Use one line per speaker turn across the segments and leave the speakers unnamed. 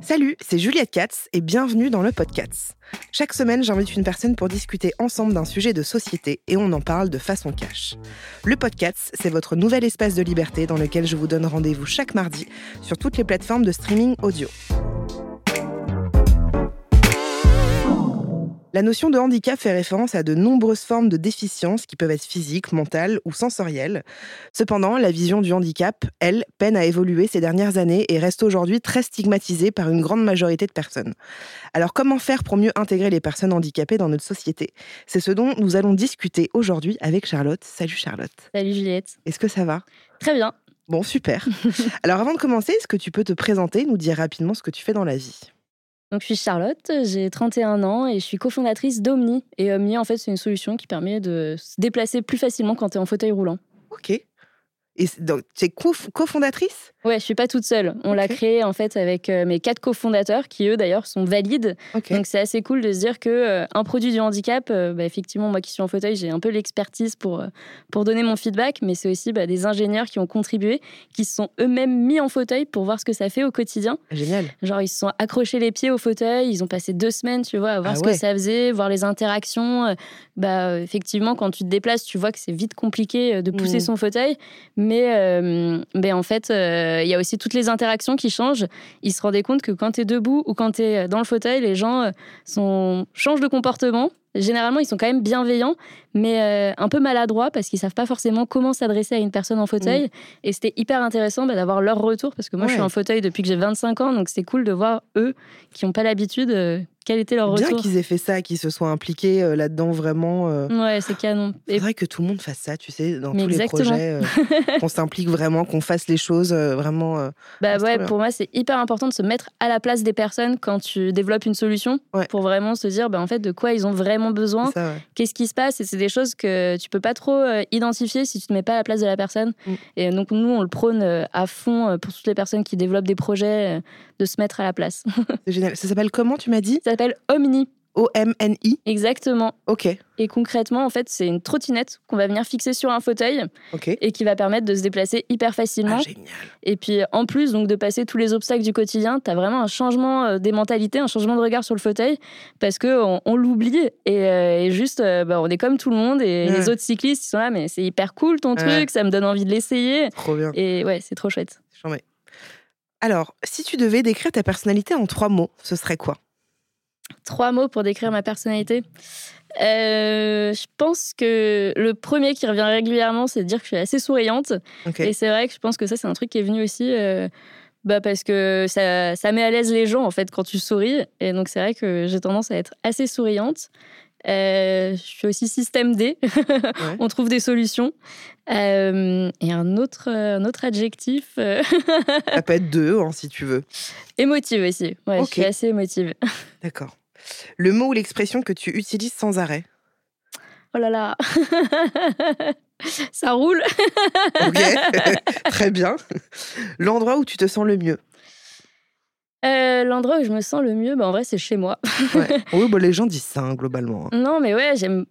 Salut, c'est Juliette Katz et bienvenue dans le podcast. Chaque semaine, j'invite une personne pour discuter ensemble d'un sujet de société et on en parle de façon cash. Le podcast, c'est votre nouvel espace de liberté dans lequel je vous donne rendez-vous chaque mardi sur toutes les plateformes de streaming audio. La notion de handicap fait référence à de nombreuses formes de déficience qui peuvent être physiques, mentales ou sensorielles. Cependant, la vision du handicap, elle, peine à évoluer ces dernières années et reste aujourd'hui très stigmatisée par une grande majorité de personnes. Alors comment faire pour mieux intégrer les personnes handicapées dans notre société? C'est ce dont nous allons discuter aujourd'hui avec Charlotte. Salut Charlotte.
Salut Juliette.
Est-ce que ça va?
Très bien.
Bon, super. Alors avant de commencer, est-ce que tu peux te présenter, nous dire rapidement ce que tu fais dans la vie?
Je suis Charlotte, j'ai 31 ans et je suis cofondatrice d'Omni. Et Omni, en fait, c'est une solution qui permet de se déplacer plus facilement quand tu es en fauteuil roulant.
Ok. Et donc, tu es cofondatrice?
Ouais, je suis pas toute seule. On l'a créé en fait avec euh, mes quatre cofondateurs qui eux d'ailleurs sont valides. Donc c'est assez cool de se dire que euh, un produit du handicap, euh, bah, effectivement moi qui suis en fauteuil, j'ai un peu l'expertise pour pour donner mon feedback, mais c'est aussi bah, des ingénieurs qui ont contribué, qui se sont eux-mêmes mis en fauteuil pour voir ce que ça fait au quotidien.
Génial.
Genre ils se sont accrochés les pieds au fauteuil, ils ont passé deux semaines, tu vois, à voir ah ce que ça faisait, voir les interactions. Bah effectivement quand tu te déplaces, tu vois que c'est vite compliqué de pousser mmh. son fauteuil, mais, mais en fait euh, il y a aussi toutes les interactions qui changent. Ils se rendaient compte que quand tu es debout ou quand tu es dans le fauteuil, les gens euh, sont, changent de comportement. Généralement, ils sont quand même bienveillants, mais euh, un peu maladroits parce qu'ils savent pas forcément comment s'adresser à une personne en fauteuil. Et c'était hyper intéressant bah, d'avoir leur retour parce que moi, je suis en fauteuil depuis que j'ai 25 ans, donc c'est cool de voir eux qui n'ont pas l'habitude quel était leur
retour Bien qu'ils aient fait ça, qu'ils se soient impliqués euh, là-dedans vraiment.
Euh. Ouais, c'est canon.
C'est vrai que tout le monde fasse ça, tu sais, dans tous les projets, euh, qu'on s'implique vraiment, qu'on fasse les choses vraiment.
bah ouais, pour moi, c'est hyper important de se mettre à la place des personnes quand tu développes une solution, pour vraiment se dire, bah, en fait, de quoi ils ont vraiment besoin, qu'est-ce qui se passe, et c'est des choses que tu peux pas trop identifier si tu te mets pas à la place de la personne. Mm. Et donc nous, on le prône à fond pour toutes les personnes qui développent des projets, de se mettre à la place.
c'est génial. Ça s'appelle comment, tu m'as dit?
S'appelle Omni.
O-M-N-I
Exactement.
Ok.
Et concrètement, en fait, c'est une trottinette qu'on va venir fixer sur un fauteuil et qui va permettre de se déplacer hyper facilement.
Ah, génial.
Et puis, en plus donc de passer tous les obstacles du quotidien, tu as vraiment un changement euh, des mentalités, un changement de regard sur le fauteuil parce qu'on on, l'oublie et, euh, juste, euh, bah, on est comme tout le monde et les autres cyclistes, ils sont là, mais c'est hyper cool ton truc, ça me donne envie de l'essayer.
Trop bien.
Et ouais, c'est trop chouette.
Alors, si tu devais décrire ta personnalité en trois mots, ce serait quoi?
Trois mots pour décrire ma personnalité. Euh, je pense que le premier qui revient régulièrement, c'est de dire que je suis assez souriante. Et c'est vrai que je pense que ça, c'est un truc qui est venu aussi euh, bah parce que ça, ça met à l'aise les gens, en fait, quand tu souris. Et donc, c'est vrai que j'ai tendance à être assez souriante. Euh, je suis aussi système D. On trouve des solutions. et un autre, un autre adjectif.
ça peut être deux, hein, si tu veux.
Émotive aussi. Ouais, je suis assez émotive.
D'accord. Le mot ou l'expression que tu utilises sans arrêt?
Oh là là Ça roule
Ok, très bien. L'endroit où tu te sens le mieux
euh, L'endroit où je me sens le mieux, bah, en vrai, c'est chez moi.
Oui, bah, les gens disent ça, hein, globalement.
Hein. Non, mais ouais, j'aime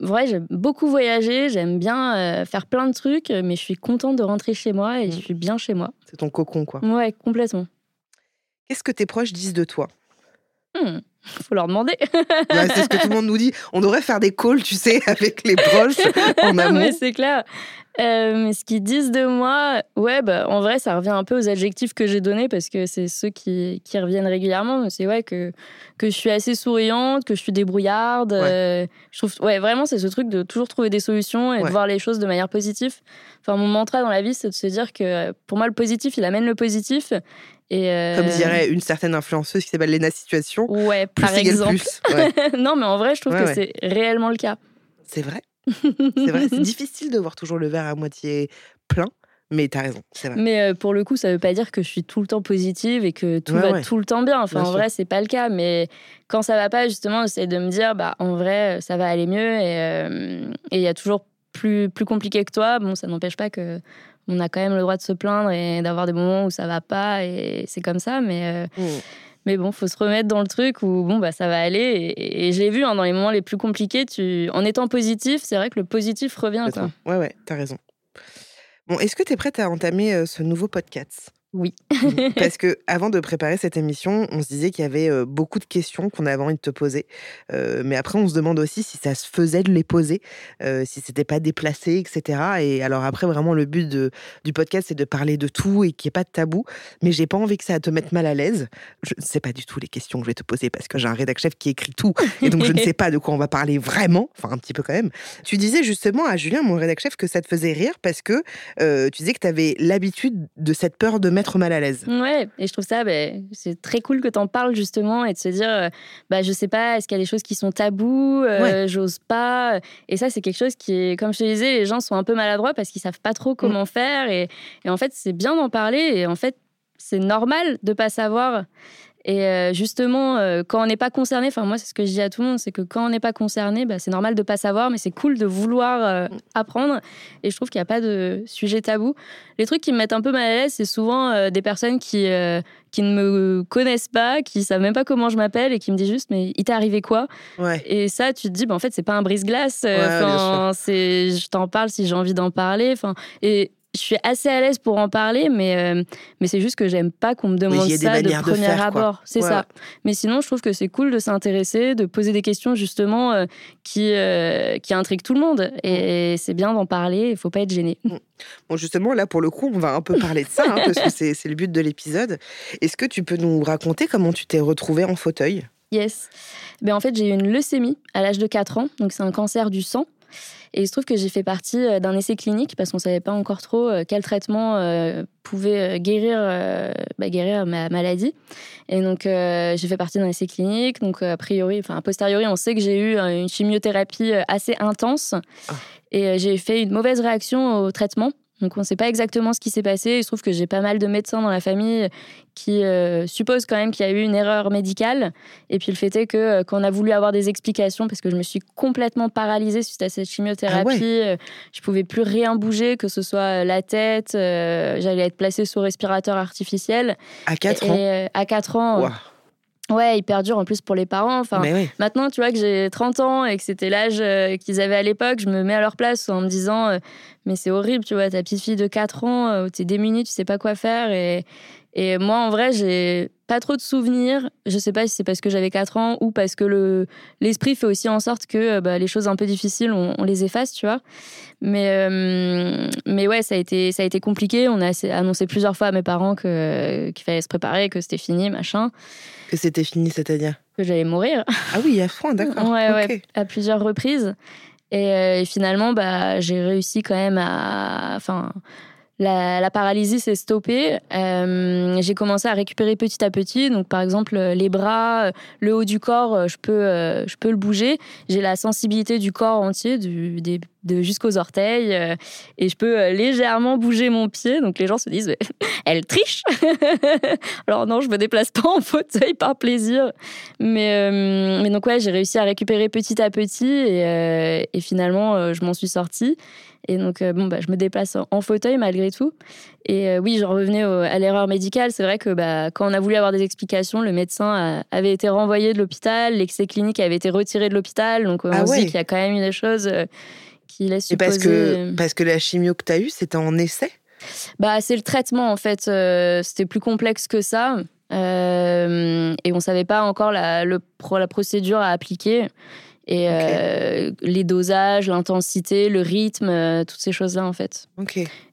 beaucoup voyager, j'aime bien euh, faire plein de trucs, mais je suis contente de rentrer chez moi et je mm. suis bien chez moi.
C'est ton cocon, quoi.
Ouais, complètement.
Qu'est-ce que tes proches disent de toi?
Hmm faut leur demander.
c'est ce que tout le monde nous dit. On devrait faire des calls, tu sais, avec les proches en amont.
mais c'est clair. Euh, mais ce qu'ils disent de moi, ouais, bah, en vrai, ça revient un peu aux adjectifs que j'ai donnés parce que c'est ceux qui, qui, reviennent régulièrement. C'est ouais, que, que je suis assez souriante, que je suis débrouillarde. Euh, je trouve, ouais, vraiment, c'est ce truc de toujours trouver des solutions et de voir les choses de manière positive. Enfin, mon mantra dans la vie, c'est de se dire que pour moi, le positif, il amène le positif
euh, Comme dirait une certaine influenceuse qui s'appelle Lena Situation.
Ouais, par exemple. non, mais en vrai, je trouve que c'est réellement le cas.
C'est vrai? C'est vrai. C'est difficile de voir toujours le verre à moitié plein. Mais t'as raison, c'est vrai.
Mais euh, pour le coup, ça veut pas dire que je suis tout le temps positive et que tout va tout le temps bien. Enfin, en vrai, c'est pas le cas. Mais quand ça va pas, justement, j'essaie de me dire, bah, en vrai, ça va aller mieux euh, et il y a toujours plus, plus compliqué que toi. Bon, ça n'empêche pas que on a quand même le droit de se plaindre et d'avoir des moments où ça va pas et c'est comme ça. Mais, euh, mm. Mais bon, faut se remettre dans le truc où bon, bah, ça va aller. Et, je l'ai vu hein, dans les moments les plus compliqués, tu... en étant positif, c'est vrai que le positif revient. Quoi.
Ouais, ouais, t'as raison. Bon, est-ce que tu prête à entamer ce nouveau podcast?
Oui.
Mmh. Parce que avant de préparer cette émission, on se disait qu'il y avait beaucoup de questions qu'on avait envie de te poser. mais après, on se demande aussi si ça se faisait de les poser, si c'était pas déplacé, etc. Et alors après, vraiment, le but de, du podcast, c'est de parler de tout et qu'il n'y ait pas de tabou. Mais j'ai pas envie que ça te mette mal à l'aise. Je ne sais pas du tout les questions que je vais te poser parce que j'ai un rédac chef qui écrit tout. Et donc, je ne sais pas de quoi on va parler vraiment. Enfin, un petit peu quand même. Tu disais justement à Julien, mon rédac chef, que ça te faisait rire parce que tu disais que tu avais l'habitude de cette peur de mettre mal à l'aise.
Ouais, et je trouve ça, bah, c'est très cool que tu en parles justement et de se dire, euh, bah, je sais pas, est-ce qu'il y a des choses qui sont tabous, euh, j'ose pas. Et ça, c'est quelque chose qui est, comme je te disais, les gens sont un peu maladroits parce qu'ils savent pas trop mm. comment faire. Et, et en fait, c'est bien d'en parler. Et en fait, c'est normal de pas savoir. Et euh, justement, euh, quand on n'est pas concerné, enfin moi c'est ce que je dis à tout le monde, c'est que quand on n'est pas concerné, bah, c'est normal de pas savoir, mais c'est cool de vouloir euh, mm. apprendre. Et je trouve qu'il n'y a pas de sujet tabou. Les trucs qui me mettent un peu mal à l'aise, c'est souvent des personnes qui, qui ne me connaissent pas, qui savent même pas comment je m'appelle et qui me disent juste mais il t'est arrivé quoi? Et ça, tu te dis bah, en fait c'est pas un brise-glace. c'est je t'en parle si j'ai envie d'en parler. Enfin et je suis assez à l'aise pour en parler, mais, euh, mais c'est juste que j'aime pas qu'on me demande ça de premier abord. C'est ça. Mais sinon, je trouve que c'est cool de s'intéresser, de poser des questions justement euh, qui, euh, qui intriguent tout le monde. Et mm. c'est bien d'en parler, il faut pas être gêné. Mm.
Bon, justement, là, pour le coup, on va un peu parler de ça, hein, parce que c'est le but de l'épisode. Est-ce que tu peux nous raconter comment tu t'es retrouvée en fauteuil?
Yes. Ben, en fait, j'ai eu une leucémie à l'âge de 4 ans, donc c'est un cancer du sang. Et il se trouve que j'ai fait partie euh, d'un essai clinique parce qu'on ne savait pas encore trop euh, quel traitement euh, pouvait guérir, bah, guérir ma maladie. Et donc, j'ai fait partie d'un essai clinique. Donc, a priori, enfin, a posteriori, on sait que j'ai eu une chimiothérapie assez intense. Ah. Et j'ai fait une mauvaise réaction au traitement. Donc on ne sait pas exactement ce qui s'est passé. Il se trouve que j'ai pas mal de médecins dans la famille qui euh, supposent quand même qu'il y a eu une erreur médicale. Et puis le fait est que euh, quand on a voulu avoir des explications, parce que je me suis complètement paralysée suite à cette chimiothérapie, ah euh, je pouvais plus rien bouger, que ce soit la tête, j'allais être placée sous respirateur artificiel.
À 4 ans
À 4 ans. Ouais, hyper dur en plus pour les parents. Enfin, maintenant, tu vois que j'ai 30 ans et que c'était l'âge euh, qu'ils avaient à l'époque, je me mets à leur place en me disant euh, mais c'est horrible, tu vois, ta petite fille de 4 ans, euh, tu es démunie, tu sais pas quoi faire et et moi, en vrai, j'ai pas trop de souvenirs. Je sais pas si c'est parce que j'avais 4 ans ou parce que le, l'esprit fait aussi en sorte que bah, les choses un peu difficiles, on, les efface, tu vois. Mais, mais ouais, ça a, été, ça a été compliqué. On a annoncé plusieurs fois à mes parents que, qu'il fallait se préparer, que c'était fini, machin.
Que c'était fini, c'est-à-dire?
Que j'allais mourir.
Ah oui, à fond, d'accord.
ouais, ouais, à plusieurs reprises. Et, euh, finalement, bah, j'ai réussi quand même à. Enfin. La, paralysie s'est stoppée. Euh, j'ai commencé à récupérer petit à petit. Donc, par exemple, les bras, le haut du corps, je peux, je peux le bouger. J'ai la sensibilité du corps entier, des de jusqu'aux orteils euh, et je peux euh, légèrement bouger mon pied. Donc les gens se disent, elle triche. Alors non, je me déplace pas en fauteuil par plaisir. Mais, euh, mais donc ouais, j'ai réussi à récupérer petit à petit et, et finalement, je m'en suis sortie. Et donc, bon, bah, je me déplace en fauteuil malgré tout. Et oui, j'en revenais à l'erreur médicale. C'est vrai que bah, quand on a voulu avoir des explications, le médecin avait été renvoyé de l'hôpital, l'excès clinique avait été retiré de l'hôpital. Donc, ah on se dit qu'il y a quand même eu des choses qui laisse supposer...
parce que, parce que la chimio que tu as eue, c'était en essai?
Bah, C'est le traitement, en fait. Euh, c'était plus complexe que ça. Euh, et on ne savait pas encore la, le, la procédure à appliquer. Et euh, les dosages, l'intensité, le rythme, toutes ces choses-là, en fait.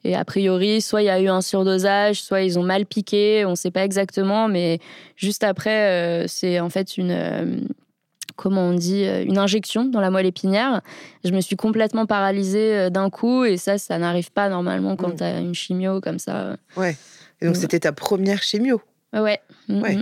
Et a priori, soit il y a eu un surdosage, soit ils ont mal piqué, on ne sait pas exactement, mais juste après, c'est en fait une, comment on dit, euh, une injection dans la moelle épinière. Je me suis complètement paralysée euh, d'un coup et ça, ça n'arrive pas normalement quand mm. tu as une chimio comme ça.
Ouais. Et donc, c'était ta première chimio?
Ouais. Mm,
ouais.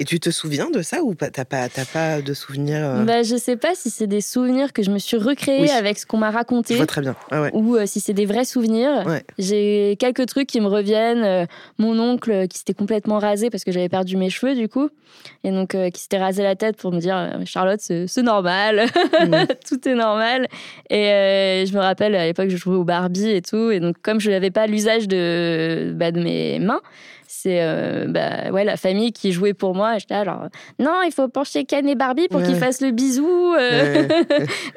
Et tu te souviens de ça ou t'as pas, pas de souvenirs
euh bah, Je sais pas si c'est des souvenirs que je me suis recréés avec ce qu'on m'a raconté.
Je vois très bien.
Ou euh, si c'est des vrais souvenirs. J'ai quelques trucs qui me reviennent. Euh, mon oncle qui s'était complètement rasé parce que j'avais perdu mes cheveux du coup. Et donc qui s'était rasé la tête pour me dire Charlotte, c'est normal. Mm. tout est normal. Et je me rappelle à l'époque, je jouais au Barbie et tout. Et donc comme je n'avais pas l'usage de, bah, de mes mains, c'est bah, ouais, la famille qui jouait pour moi. J'étais là, genre, non, il faut pencher Ken et Barbie pour qu'ils fassent le bisou.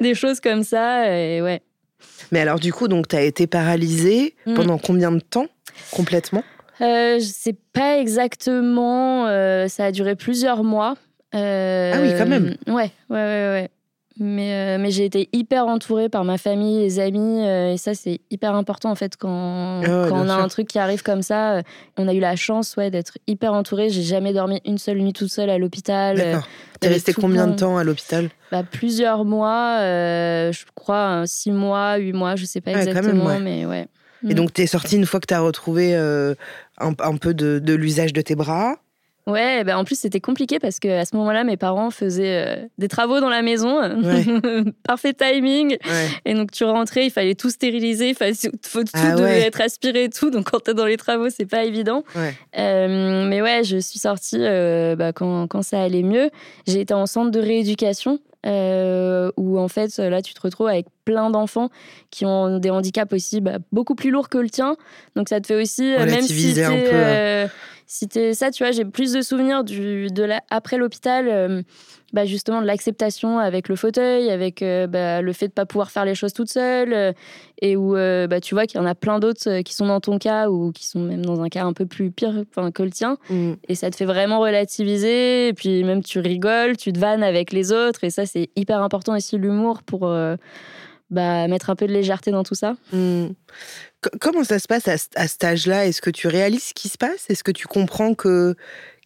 Des choses comme ça. Et ouais.
Mais alors, du coup, donc, tu as été paralysée mm. pendant combien de temps complètement?
Euh, Je sais pas exactement. ça a duré plusieurs mois.
ah oui, quand même.
Ouais, ouais, ouais, ouais. Mais, euh, mais j'ai été hyper entourée par ma famille, les amis, euh, et ça c'est hyper important en fait quand, ah quand on a un truc qui arrive comme ça. Euh, on a eu la chance ouais, d'être hyper entourée. J'ai jamais dormi une seule nuit toute seule à l'hôpital.
T'es resté combien de temps à l'hôpital?
Bah, Plusieurs mois, je crois six mois, huit mois, je sais pas exactement, mais ouais.
Et mm. donc t'es sortie une fois que t'as retrouvé un, un, peu de, de l'usage de tes bras
Ouais, ben en plus c'était compliqué parce que à ce moment-là, mes parents faisaient euh, des travaux dans la maison, parfait timing. Et donc tu rentrais, il fallait tout stériliser, il fallait tout, ah devait être aspiré et tout. Donc quand t'es dans les travaux, c'est pas évident. Euh, mais ouais, je suis sortie euh, bah, quand, quand, ça allait mieux. J'ai été en centre de rééducation. où en fait là tu te retrouves avec plein d'enfants qui ont des handicaps aussi bah, beaucoup plus lourds que le tien donc ça te fait aussi même si un peu, c'était ça, tu vois, j'ai plus de souvenirs du, de la, après l'hôpital, euh, bah justement de l'acceptation avec le fauteuil, avec euh, bah, le fait de pas pouvoir faire les choses toute seule, euh, et où bah, tu vois qu'il y en a plein d'autres qui sont dans ton cas ou qui sont même dans un cas un peu plus pire que le tien, mm. et ça te fait vraiment relativiser, et puis même tu rigoles, tu te vannes avec les autres, et ça c'est hyper important aussi l'humour pour bah, mettre un peu de légèreté dans tout ça. Mm.
Comment ça se passe à, à cet âge-là? Est-ce que tu réalises ce qui se passe? Est-ce que tu comprends que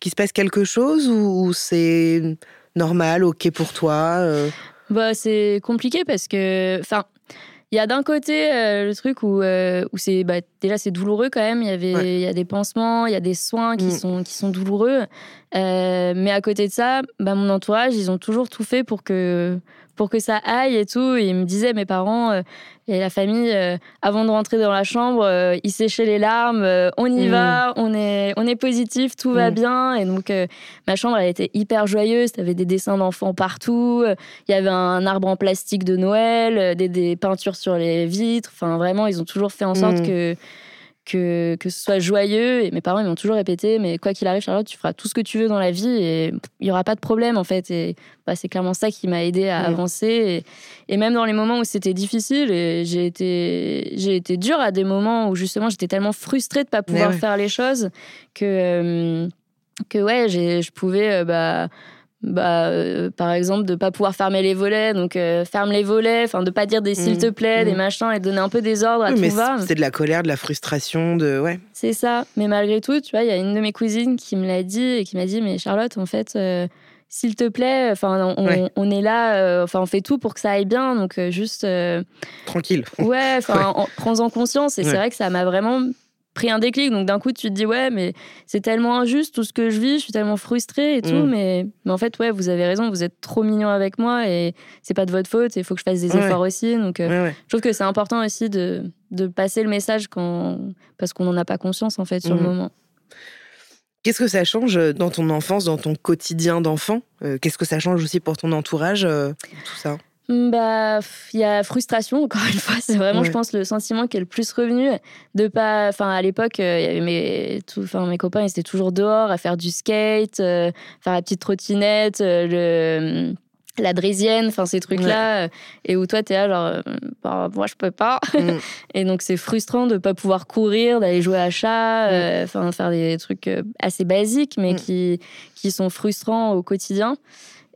qu'il se passe quelque chose ou, c'est normal, ok pour toi euh?
Bah c'est compliqué parce que, enfin, il y a d'un côté euh, le truc où, euh, où c'est bah, déjà c'est douloureux quand même. Il y avait il y a des pansements, il y a des soins qui mm. sont qui sont douloureux. mais à côté de ça, bah, mon entourage ils ont toujours tout fait pour que pour que ça aille et tout. Et ils me disaient, mes parents euh, et la famille, euh, avant de rentrer dans la chambre, euh, ils séchaient les larmes. on y mm. va, on est, on est positif, tout va mm. bien. Et donc, ma chambre, elle était hyper joyeuse. Tu avais des dessins d'enfants partout. Il y avait un arbre en plastique de Noël, des, peintures sur les vitres. Enfin, vraiment, ils ont toujours fait en sorte mm. que que, que ce soit joyeux. Et mes parents, ils m'ont toujours répété, mais quoi qu'il arrive, Charlotte, tu feras tout ce que tu veux dans la vie et il n'y aura pas de problème, en fait. Et bah, c'est clairement ça qui m'a aidé à avancer. Et, et, même dans les moments où c'était difficile, j'ai été, j'ai été dure à des moments où justement j'étais tellement frustrée de ne pas pouvoir faire les choses que, euh, que ouais, je pouvais. Euh, bah, bah, euh, par exemple, de pas pouvoir fermer les volets, donc euh, ferme les volets, enfin de pas dire des s'il te mmh. plaît, des mmh. machins, et donner un peu des ordres à tout va.
C'est de la colère, de la frustration, de ouais.
C'est ça. Mais malgré tout, tu vois, il y a une de mes cousines qui me l'a dit et qui m'a dit, mais Charlotte, en fait. Euh, s'il te plaît, enfin, on, est là, enfin, on fait tout pour que ça aille bien, donc juste
tranquille.
Ouais, enfin, prends-en conscience. Et c'est vrai que ça m'a vraiment pris un déclic. Donc d'un coup, tu te dis, ouais, mais c'est tellement injuste tout ce que je vis, je suis tellement frustrée et tout. Mm. Mais, mais en fait, ouais, vous avez raison, vous êtes trop mignon avec moi et c'est pas de votre faute. Il faut que je fasse des efforts aussi. Donc euh, je trouve que c'est important aussi de, de, passer le message quand, parce qu'on n'en a pas conscience en fait sur le mm. moment.
Qu'est-ce que ça change dans ton enfance, dans ton quotidien d'enfant? Euh, Qu'est-ce que ça change aussi pour ton entourage, euh, tout ça?
Bah, il y a frustration encore une fois. C'est vraiment, je pense, le sentiment qui est le plus revenu de pas. Enfin, à l'époque, euh, il y avait mes, tout, enfin, mes copains, ils étaient toujours dehors à faire du skate, euh, faire la petite trottinette, euh, le la draisienne, enfin ces trucs-là, et où toi t'es là genre, bah, moi je peux pas. Mmh. et donc c'est frustrant de pas pouvoir courir, d'aller jouer à chat, mmh. enfin faire des trucs assez basiques, mais qui, qui sont frustrants au quotidien.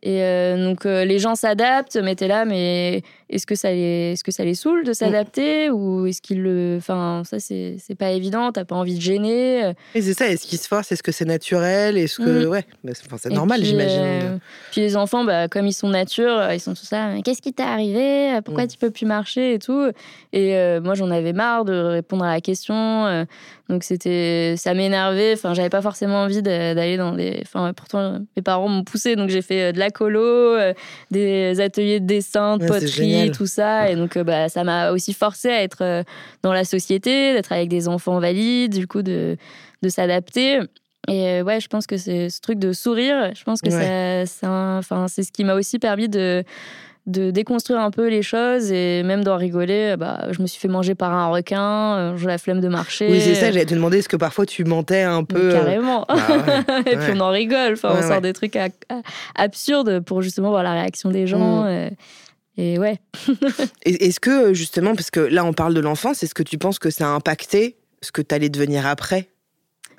Et euh, donc euh, les gens s'adaptent, mais t'es là, mais est-ce que ça les, est-ce que ça les saoule de s'adapter ou est-ce qu'ils le, enfin ça c'est, c'est pas évident, t'as pas envie de gêner. Euh.
Et c'est ça, est-ce qu'ils se forcent, est-ce que c'est naturel, est-ce que, mm. ouais, bah, c'est, normal j'imagine.
puis les enfants, bah, comme ils sont nature, ils sont tous là, qu'est-ce qui t'est arrivé, pourquoi mm. tu peux plus marcher et tout. Et moi j'en avais marre de répondre à la question. Donc c'était, ça m'énervait. Enfin, j'avais pas forcément envie d'aller dans des. Enfin, pourtant mes parents m'ont poussé, donc j'ai fait euh, de la colo, euh, des ateliers de dessin, de poterie, tout ça. Et donc euh, bah, ça m'a aussi forcé à être dans la société, d'être avec des enfants valides, du coup de, de s'adapter. Et ouais, je pense que c'est ce truc de sourire. Je pense que enfin, c'est ce qui m'a aussi permis de de déconstruire un peu les choses et même d'en rigoler. Bah, je me suis fait manger par un requin, euh, j'ai la flemme de marcher.
Oui, c'est ça, j'allais te demander, est-ce que parfois tu mentais un peu
Carrément. Bah et puis on en rigole, enfin, on sort des trucs absurdes pour justement voir la réaction des gens. Mm. Et ouais.
Est-ce que justement, parce que là on parle de l'enfance, est-ce que tu penses que ça a impacté ce que tu allais devenir après?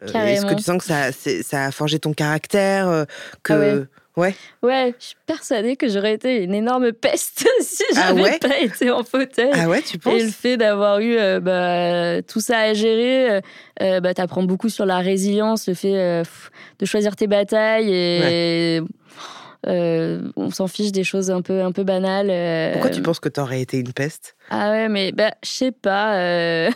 Euh, Est-ce
que tu sens que ça, ça a forgé ton caractère euh, que...
Ah ouais. ouais. je suis persuadée que j'aurais été une énorme peste si ah j'avais pas été en fauteuil.
Ah ouais, tu penses?
Et le fait d'avoir eu euh, bah, tout ça à gérer, bah, t'apprends beaucoup sur la résilience, le fait de choisir tes batailles et euh, on s'en fiche des choses un peu, un peu banales. Euh.
Pourquoi tu penses que t'aurais été une peste?
Ah ouais, mais bah, je sais pas. Euh.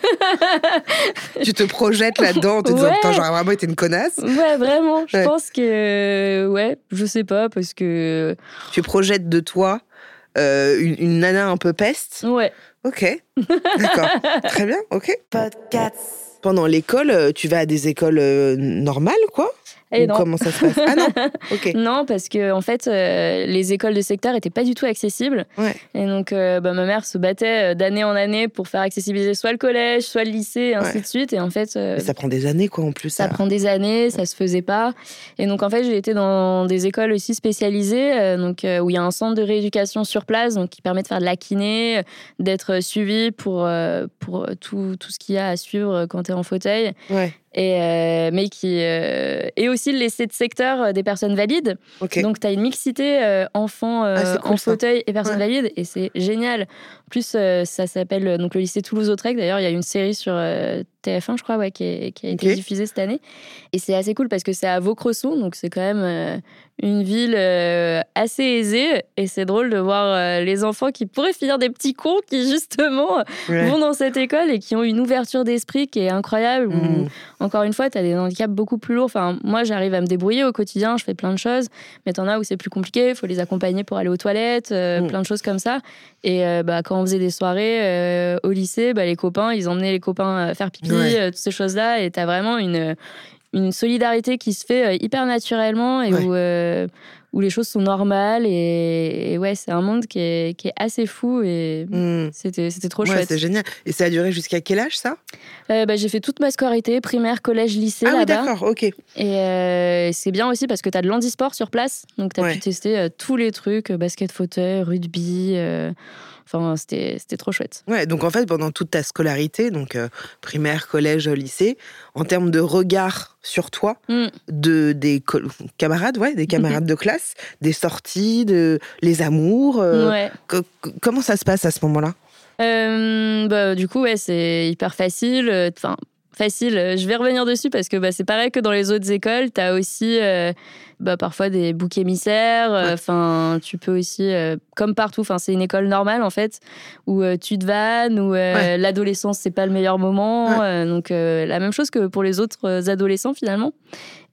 tu te projettes là-dedans en te disant, j'aurais vraiment été une connasse?
Ouais, vraiment. Je pense que. Ouais, je sais pas, parce que.
Tu projettes de toi une, nana un peu peste?
Ouais.
Ok. D'accord. Très bien, ok. Podcast. Pendant l'école, tu vas à des écoles normales, quoi? Comment ça se passe? Ah non
Non, parce que en fait, euh, les écoles de secteur n'étaient pas du tout accessibles. Et donc, euh, bah, ma mère se battait euh, d'année en année pour faire accessibiliser soit le collège, soit le lycée, et ainsi de suite. Et en fait.
ça prend des années, quoi, en plus.
Ça, prend des années, ça se faisait pas. Et donc, en fait, j'ai été dans des écoles aussi spécialisées, donc, où il y a un centre de rééducation sur place, donc, qui permet de faire de la kiné, d'être suivi pour, pour tout, ce qu'il y a à suivre quand tu es en fauteuil. Et, euh, mais qui euh, et aussi le laisser de secteur euh, des personnes valides. Donc tu as une mixité enfants ah, en fauteuil et personnes valides et c'est génial. En plus ça s'appelle donc le lycée Toulouse-Lautrec. D'ailleurs il y a une série sur TF1 je crois ouais, qui, qui a été diffusée cette année et c'est assez cool parce que c'est à Vaucresson donc c'est quand même une ville euh, assez aisée et c'est drôle de voir euh, les enfants qui pourraient finir des petits cons qui justement vont dans cette école et qui ont une ouverture d'esprit qui est incroyable. Encore une fois, tu as des handicaps beaucoup plus lourds. Enfin, moi, j'arrive à me débrouiller au quotidien, je fais plein de choses, mais t'en as où c'est plus compliqué, il faut les accompagner pour aller aux toilettes, euh, mm. plein de choses comme ça. Et bah, quand on faisait des soirées au lycée, bah, les copains, ils emmenaient les copains faire pipi, toutes ces choses-là, et tu as vraiment une, une solidarité qui se fait euh, hyper naturellement et où, euh, où les choses sont normales. Et, ouais, c'est un monde qui est, qui est, assez fou et hmm. c'était, c'était trop
ouais,
chouette.
C'est génial. Et ça a duré jusqu'à quel âge ça?
Euh, bah, J'ai fait toute ma scolarité, primaire, collège, lycée.
Ah
oui,
d'accord, ok.
Et c'est bien aussi parce que tu as de l'handisport sur place. Donc tu as pu tester tous les trucs basket, fauteuil, rugby. Enfin, c'était trop chouette.
Ouais, donc en fait, pendant toute ta scolarité, donc euh, primaire, collège, lycée, en termes de regard sur toi, mm. de, des camarades, ouais, des camarades de classe, des sorties, de les amours, euh, comment ça se passe à ce moment-là?
Euh, bah, du coup, ouais, c'est hyper facile. Enfin, facile. Je vais revenir dessus parce que bah, c'est pareil que dans les autres écoles. Tu as aussi bah, parfois des boucs émissaires. Euh, enfin, tu peux aussi, euh, comme partout, enfin, c'est une école normale en fait, où euh, tu te vannes, où l'adolescence c'est pas le meilleur moment. donc la même chose que pour les autres adolescents finalement.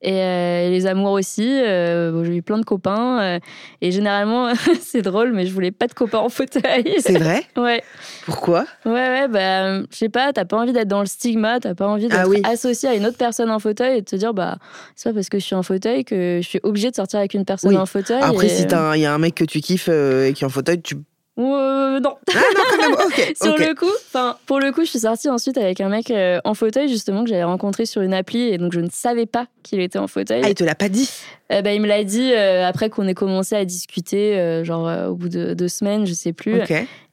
Et, les amours aussi. j'ai eu plein de copains. et généralement, c'est drôle, mais je voulais pas de copains en fauteuil.
C'est vrai?
Ouais.
Pourquoi?
Ouais, ouais, bah, je sais pas, t'as pas envie d'être dans le stigma, t'as pas envie ah d'être associé à une autre personne en fauteuil et de te dire, bah, c'est pas parce que je suis en fauteuil que je suis obligée de sortir avec une personne en fauteuil.
Après, si il y a un mec que tu kiffes euh, et qui est en fauteuil, tu
euh, non.
Ah non, quand même, ok.
sur le coup, enfin, pour le coup, je suis sortie ensuite avec un mec euh, en fauteuil, justement, que j'avais rencontré sur une appli, et donc je ne savais pas qu'il était en fauteuil.
Ah, il te l'a pas dit?
Euh, bah, Il me l'a dit euh, après qu'on ait commencé à discuter, genre au bout de deux semaines, je sais plus.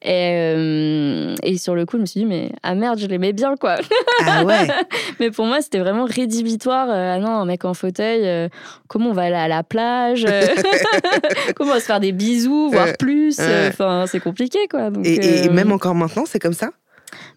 Et, et sur le coup, je me suis dit, mais ah merde, je l'aimais bien, quoi.
Ah ouais
Mais pour moi, c'était vraiment rédhibitoire. ah non, un mec en fauteuil, comment on va aller à la plage Comment on va se faire des bisous, voire plus Enfin, c'est compliqué, quoi.
et, même encore maintenant, c'est comme ça?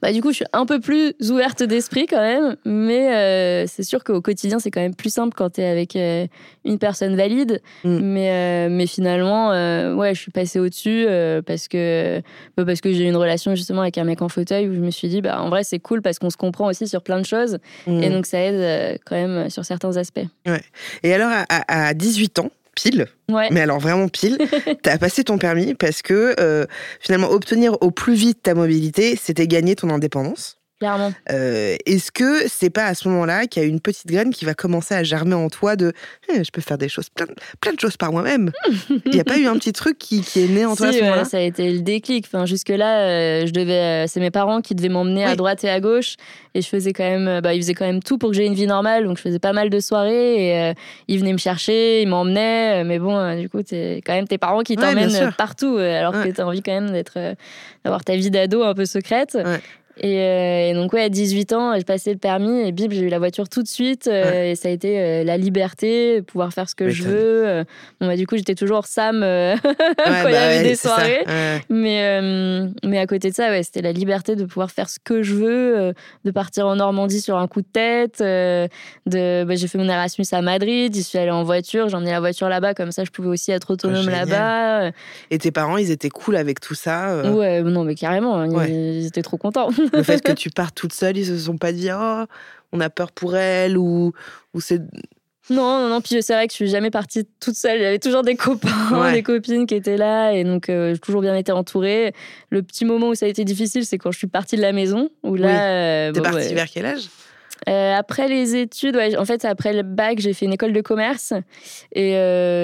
Bah, du coup, je suis un peu plus ouverte d'esprit quand même, mais euh, c'est sûr qu'au quotidien, c'est quand même plus simple quand tu es avec euh, une personne valide. Mm. Mais, euh, mais finalement, ouais, je suis passée au-dessus parce que, bah, parce que j'ai eu une relation justement avec un mec en fauteuil où je me suis dit, bah, en vrai, c'est cool parce qu'on se comprend aussi sur plein de choses. Mm. Et donc, ça aide quand même sur certains aspects.
Ouais. Et alors, à, à 18 ans, pile. Mais alors vraiment pile, tu as passé ton permis parce que euh, finalement obtenir au plus vite ta mobilité, c'était gagner ton indépendance.
Clairement.
Est-ce que c'est pas à ce moment-là qu'il y a une petite graine qui va commencer à germer en toi de eh, je peux faire des choses, plein, plein de choses par moi-même Il n'y a pas eu un petit truc qui, qui est né en toi à ce moment-là?
Ça a été le déclic. Enfin, jusque-là, je devais, c'est mes parents qui devaient m'emmener à droite et à gauche. Et je faisais quand même, bah, ils faisaient quand même tout pour que j'ai une vie normale. Donc je faisais pas mal de soirées et ils venaient me chercher, ils m'emmenaient. Mais bon, du coup, c'est quand même tes parents qui t'emmènent partout alors que tu as envie quand même d'être, d'avoir ta vie d'ado un peu secrète. Euh, et, donc, ouais, à 18 ans, j'ai passé le permis et bim, j'ai eu la voiture tout de suite. Euh, et ça a été euh, la liberté, pouvoir faire ce que je veux. Bon, bah, du coup, j'étais toujours Sam quand il y bah avait des soirées. Mais, mais à côté de ça, ouais, c'était la liberté de pouvoir faire ce que je veux, de partir en Normandie sur un coup de tête. de, bah, j'ai fait mon Erasmus à Madrid, j'y suis allée en voiture, j'ai emmené la voiture là-bas, comme ça je pouvais aussi être autonome ah, là-bas.
Et tes parents, ils étaient cool avec tout ça
Ouais, non, mais carrément, hein, ils étaient trop contents.
le fait que tu partes toute seule, ils se sont pas dit oh, on a peur pour elle ou, ou c'est.
Non, non, non. Puis c'est vrai que je suis jamais partie toute seule. Il y avait toujours des copains, des copines qui étaient là. Et donc, euh, j'ai toujours bien été entourée. Le petit moment où ça a été difficile, c'est quand je suis partie de la maison. Où là.
Euh, T'es partie vers quel âge?
Euh, après les études, en fait, après le bac, j'ai fait une école de commerce. Et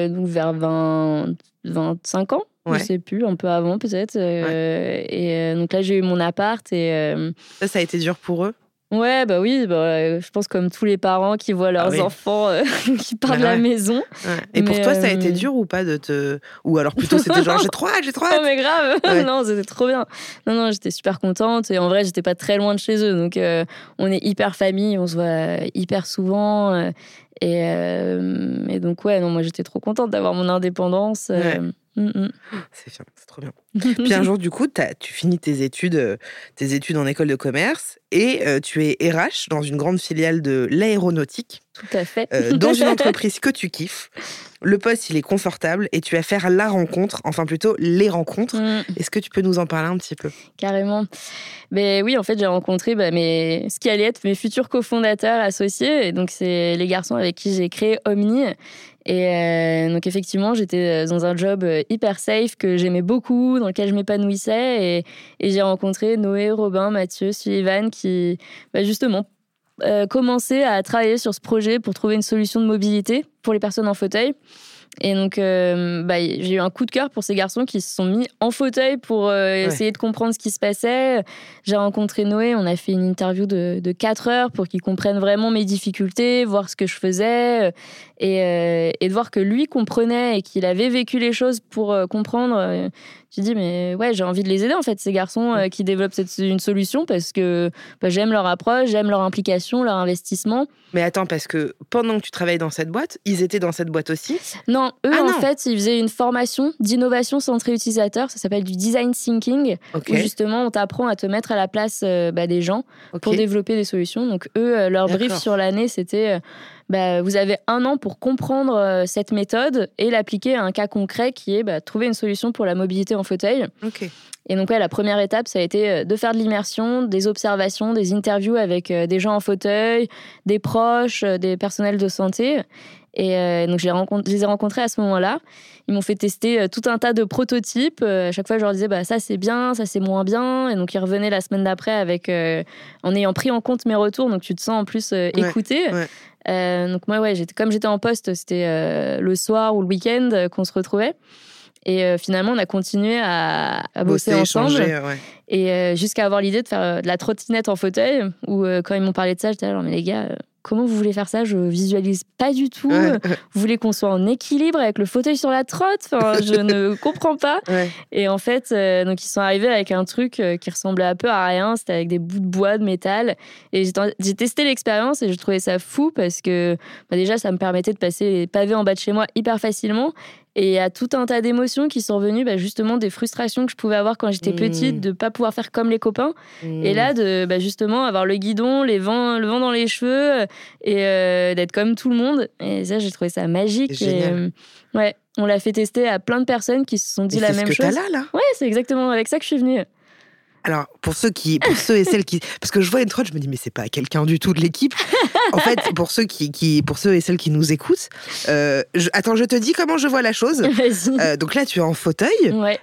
donc, vers 20, 25 ans. Je sais plus, un peu avant peut-être. Euh, et euh, donc là, j'ai eu mon appart et. Euh,
ça, ça a été dur pour eux?
Ouais, bah oui, bah, je pense comme tous les parents qui voient leurs ah enfants qui partent de la maison.
Et pour toi, ça a été dur ou pas de te. Ou alors plutôt, c'était genre j'ai trop hâte, j'ai trop hâte?
Non, mais grave, non, c'était trop bien. Non, non, j'étais super contente et en vrai, j'étais pas très loin de chez eux. Donc, on est hyper famille, on se voit hyper souvent. et, et, donc, ouais, non, moi, j'étais trop contente d'avoir mon indépendance.
Mm, mm. C'est bien, c'est trop bien. Puis un jour, du coup, tu finis tes études, euh, tes études en école de commerce et euh, tu es RH dans une grande filiale de l'aéronautique.
Tout à fait.
Euh, dans une entreprise que tu kiffes. Le poste, il est confortable et tu vas faire la rencontre, enfin plutôt les rencontres. Mm. Est-ce que tu peux nous en parler un petit peu?
Carrément. Mais oui, en fait, j'ai rencontré bah, mes... ce qui allait être mes futurs cofondateurs associés. Et donc, c'est les garçons avec qui j'ai créé Omni. Et euh, donc effectivement, j'étais dans un job euh, hyper safe que j'aimais beaucoup, dans lequel je m'épanouissais. Et, j'ai rencontré Noé, Robin, Mathieu, Sullivan qui, bah, justement, euh, commençaient à travailler sur ce projet pour trouver une solution de mobilité pour les personnes en fauteuil. Et donc, euh, bah, j'ai eu un coup de cœur pour ces garçons qui se sont mis en fauteuil pour euh, essayer de comprendre ce qui se passait. J'ai rencontré Noé, on a fait une interview de, de 4 heures pour qu'il comprenne vraiment mes difficultés, voir ce que je faisais euh, et, de voir que lui comprenait et qu'il avait vécu les choses pour comprendre j'ai dit mais ouais j'ai envie de les aider en fait ces garçons euh, qui développent cette, une solution parce que bah, j'aime leur approche j'aime leur implication leur investissement.
Mais attends parce que pendant que tu travaillais dans cette boîte ils étaient dans cette boîte aussi?
Non eux ah en fait ils faisaient une formation d'innovation centrée utilisateur. Ça s'appelle du design thinking où justement on t'apprend à te mettre à la place euh, bah, des gens pour développer des solutions. Donc eux euh, leur brief sur l'année c'était bah, vous avez un an pour comprendre euh, cette méthode et l'appliquer à un cas concret qui est bah, trouver une solution pour la mobilité en fauteuil. Et donc, ouais, la première étape, ça a été euh, de faire de l'immersion, des observations, des interviews avec euh, des gens en fauteuil, des proches, des personnels de santé. Et donc, je les ai rencontrés à ce moment-là. Ils m'ont fait tester tout un tas de prototypes. à chaque fois, je leur disais, bah, ça c'est bien, ça c'est moins bien. Et donc, ils revenaient la semaine d'après avec, en ayant pris en compte mes retours. Donc, tu te sens en plus écouté. Euh, donc moi, ouais, j'étais, comme j'étais en poste, c'était euh, le soir ou le week-end euh, qu'on se retrouvait. Et finalement, on a continué à, bosser, ensemble. Et jusqu'à avoir l'idée de faire de la trottinette en fauteuil, où quand ils m'ont parlé de ça, j'étais là, mais les gars, comment vous voulez faire ça? Je visualise pas du tout. Vous voulez qu'on soit en équilibre avec le fauteuil sur la trotte? Enfin, Je ne comprends pas. Et en fait, euh, donc ils sont arrivés avec un truc euh, qui ressemblait un peu à rien. C'était avec des bouts de bois, de métal. Et j'ai testé l'expérience et je trouvais ça fou parce que bah, déjà, ça me permettait de passer les pavés en bas de chez moi hyper facilement. Et il y a tout un tas d'émotions qui sont venues, bah, justement, des frustrations que je pouvais avoir quand j'étais petite, mmh. de ne pas pouvoir faire comme les copains. Et là, de bah, justement avoir le guidon, les vents, le vent dans les cheveux et euh, d'être comme tout le monde. Et ça, j'ai trouvé ça magique. Euh, ouais, on l'a fait tester à plein de personnes qui se sont dit la même chose. C'est
ce que là, là?
Ouais, c'est exactement avec ça que je suis venue.
Alors, pour ceux qui, pour ceux et celles qui, parce que je vois une trotte, je me dis mais c'est pas quelqu'un du tout de l'équipe. en fait, pour ceux qui, qui, pour ceux et celles qui nous écoutent, euh, attends, je te dis comment je vois la chose. Euh, donc là, tu es en fauteuil,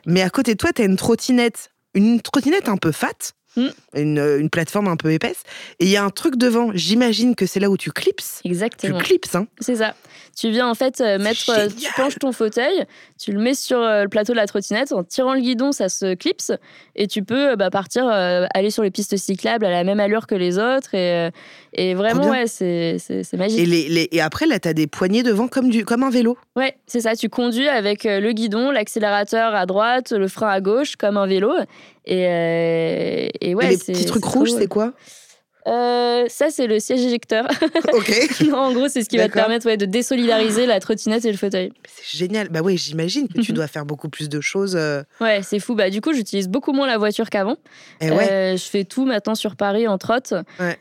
mais à côté de toi, tu as une trottinette, une trottinette un peu fat. Mm. une, une, plateforme un peu épaisse. Et il y a un truc devant. J'imagine que c'est là où tu clips.
Exactement.
Tu clips, hein.
C'est ça. Tu viens en fait euh, mettre, euh, tu penches ton fauteuil, tu le mets sur euh, le plateau de la trottinette, en tirant le guidon, ça se clipse et tu peux bah, partir, aller sur les pistes cyclables à la même allure que les autres et, et vraiment ouais, c'est magique.
Et, les, et après là, tu as des poignées devant comme, du, comme un vélo.
Ouais, c'est ça. Tu conduis avec le guidon, l'accélérateur à droite, le frein à gauche comme un vélo et, et ouais.
Et les petits trucs rouges, c'est quoi?
Euh, ça, c'est le siège éjecteur.
Ok.
en gros, c'est ce qui va te permettre ouais, de désolidariser la trottinette et le fauteuil.
C'est génial. Bah oui, j'imagine que tu dois faire beaucoup plus de choses. Euh.
Ouais, c'est fou. Bah, du coup, j'utilise beaucoup moins la voiture qu'avant.
Eh ouais.
Euh, je fais tout maintenant sur Paris en trotte.
Ouais.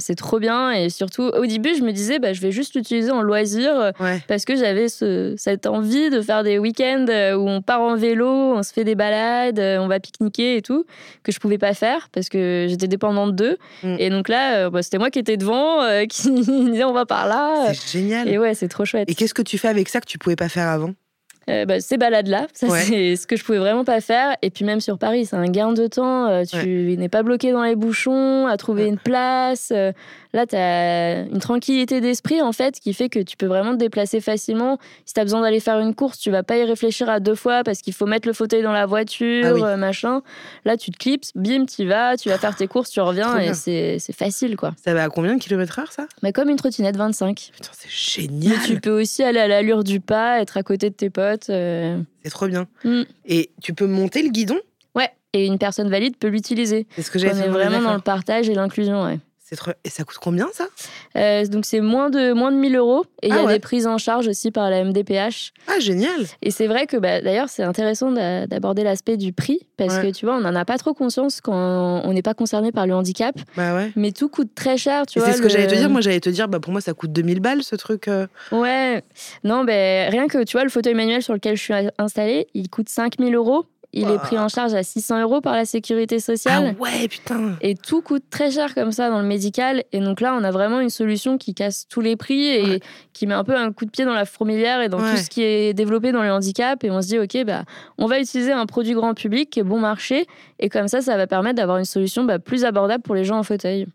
c'est trop bien. Et surtout, au début, je me disais, bah, je vais juste l'utiliser en loisir parce que j'avais ce, cette envie de faire des week-ends où on part en vélo, on se fait des balades, on va pique-niquer et tout, que je pouvais pas faire parce que j'étais dépendante d'eux. Mm. Et donc là, euh, bah, c'était moi qui étais devant, euh, qui disait on va par là.
C'est génial.
Et ouais, c'est trop chouette.
Et qu'est-ce que tu fais avec ça que tu pouvais pas faire avant?
Euh, bah, ces balades-là, ça c'est ce que je pouvais vraiment pas faire. Et puis même sur Paris, c'est un gain de temps. tu n'es pas bloqué dans les bouchons, à trouver une place. Là, tu as une tranquillité d'esprit, en fait, qui fait que tu peux vraiment te déplacer facilement. Si tu as besoin d'aller faire une course, tu vas pas y réfléchir à deux fois parce qu'il faut mettre le fauteuil dans la voiture, ah euh, machin. Là, tu te clips, bim, tu vas, tu vas faire tes courses, tu reviens et c'est facile, quoi.
Ça va à combien de kilomètres heure, ça?
Mais Comme une trottinette 25.
Putain, c'est génial.
Tu peux aussi aller à l'allure du pas, être à côté de tes potes. Euh.
C'est trop bien. Mm. Et tu peux monter le guidon?
Ouais, et une personne valide peut l'utiliser.
C'est ce que j'ai
On est vraiment dans le partage et l'inclusion, ouais.
Et ça coûte combien ça?
Euh, Donc c'est moins de, moins de 1000 euros. Et il y a ah des prises en charge aussi par la MDPH.
Ah, génial
Et c'est vrai que bah, d'ailleurs, c'est intéressant d'aborder l'aspect du prix. Parce que tu vois, on n'en a pas trop conscience quand on n'est pas concerné par le handicap.
Bah ouais.
Mais tout coûte très cher, tu vois.
C'est ce que j'allais te dire. Moi, j'allais te dire, bah, pour moi, ça coûte 2000 balles ce truc. Euh.
Ouais. Non, ben rien que tu vois, le fauteuil manuel sur lequel je suis installée, il coûte 5000 euros. Il est pris en charge à 600 euros par la sécurité sociale.
Ah ouais, putain.
Et tout coûte très cher comme ça dans le médical. Et donc là, on a vraiment une solution qui casse tous les prix et qui met un peu un coup de pied dans la fourmilière et dans tout ce qui est développé dans le handicap. Et on se dit, OK, bah, on va utiliser un produit grand public qui est bon marché. Et comme ça, ça va permettre d'avoir une solution bah, plus abordable pour les gens en fauteuil.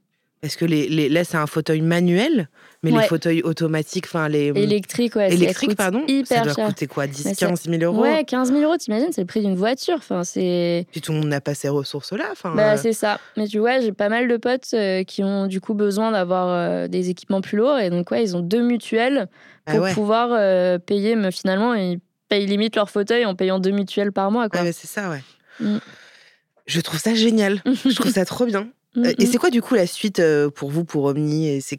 Est-ce que les, les, là, c'est un fauteuil manuel, mais les fauteuils automatiques, enfin les.
Électriques, ouais.
Électriques, pardon.
Hyper
ça doit coûter quoi 10, 15 000 euros
Ouais, 15 000 euros, t'imagines, c'est le prix d'une voiture. Enfin, c'est.
Puis tout le monde n'a pas ces ressources-là. Enfin,
bah,
euh.
c'est ça. Mais tu vois, j'ai pas mal de potes euh, qui ont du coup besoin d'avoir euh, des équipements plus lourds. Et donc, ouais, ils ont deux mutuelles ah pour pouvoir payer, mais finalement, ils payent limite leur fauteuil en payant deux mutuelles par mois. Quoi.
Ah, c'est ça, ouais. Mm. Je trouve ça génial. Je trouve ça trop bien. Euh, et c'est quoi du coup la suite euh, pour vous, pour Omni C'est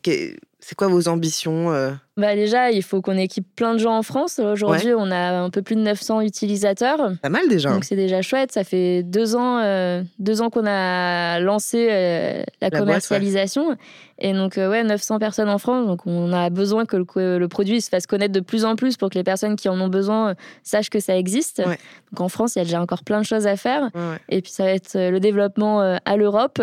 quoi vos ambitions euh?
bah Déjà, il faut qu'on équipe plein de gens en France. Aujourd'hui, on a un peu plus de 900 utilisateurs.
Pas mal déjà.
Donc c'est déjà chouette. Ça fait deux ans, deux ans qu'on a lancé la, commercialisation. Et donc, ouais, 900 personnes en France. Donc on a besoin que le, produit se fasse connaître de plus en plus pour que les personnes qui en ont besoin sachent que ça existe. Donc en France, il y a déjà encore plein de choses à faire. Et puis ça va être le développement à l'Europe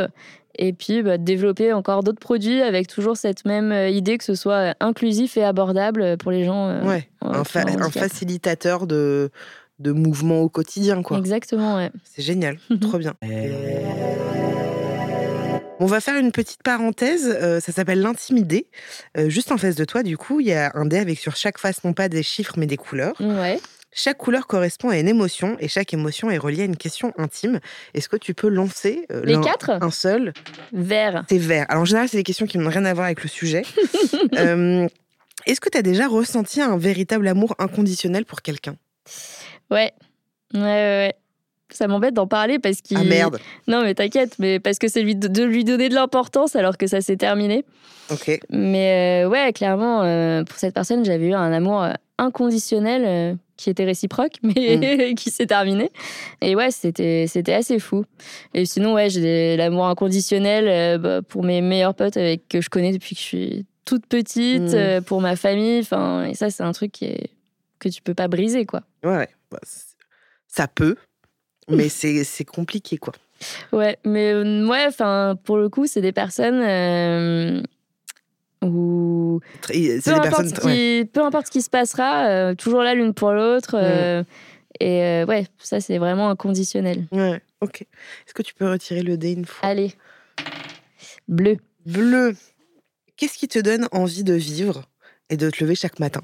et puis bah, développer encore d'autres produits avec toujours cette même euh, idée que ce soit euh, inclusif et abordable pour les gens. Euh,
ouais, un, facilitateur de, de mouvement au quotidien. Quoi.
Exactement, ouais.
C'est génial, trop bien. On va faire une petite parenthèse, ça s'appelle l'intimidé. juste en face de toi, du coup, il y a un dé avec sur chaque face non pas des chiffres mais des couleurs.
Ouais.
Chaque couleur correspond à une émotion et chaque émotion est reliée à une question intime. Est-ce que tu peux lancer
euh, les quatre?
Un seul.
Vert.
C'est vert. Alors en général, c'est des questions qui n'ont rien à voir avec le sujet. Euh, est-ce que tu as déjà ressenti un véritable amour inconditionnel pour quelqu'un?
Ouais. ouais. Ouais, Ça m'embête d'en parler parce qu'il.
Ah merde.
Non, mais t'inquiète, mais parce que c'est de lui donner de l'importance alors que ça s'est terminé.
Ok.
Mais euh, ouais, clairement, pour cette personne, j'avais eu un amour inconditionnel qui était réciproque, mais mm. qui s'est terminé. Et ouais, c'était, c'était assez fou. Et sinon, ouais, j'ai l'amour inconditionnel euh, bah, pour mes meilleurs potes avec, que je connais depuis que je suis toute petite, mm. euh, pour ma famille. Enfin, et ça, c'est un truc qui est, que tu peux pas briser, quoi.
Ouais, bah, ça peut, mais c'est, c'est compliqué, quoi.
Ouais, mais euh, ouais, enfin, pour le coup, c'est des personnes ou peu, importe ce qui, peu importe ce qui se passera, euh, toujours là l'une pour l'autre. Euh, et euh, ouais, ça c'est vraiment inconditionnel.
Ouais. Ok. Est-ce que tu peux retirer le dé une fois?
Allez. Bleu.
Bleu. Qu'est-ce qui te donne envie de vivre et de te lever chaque matin?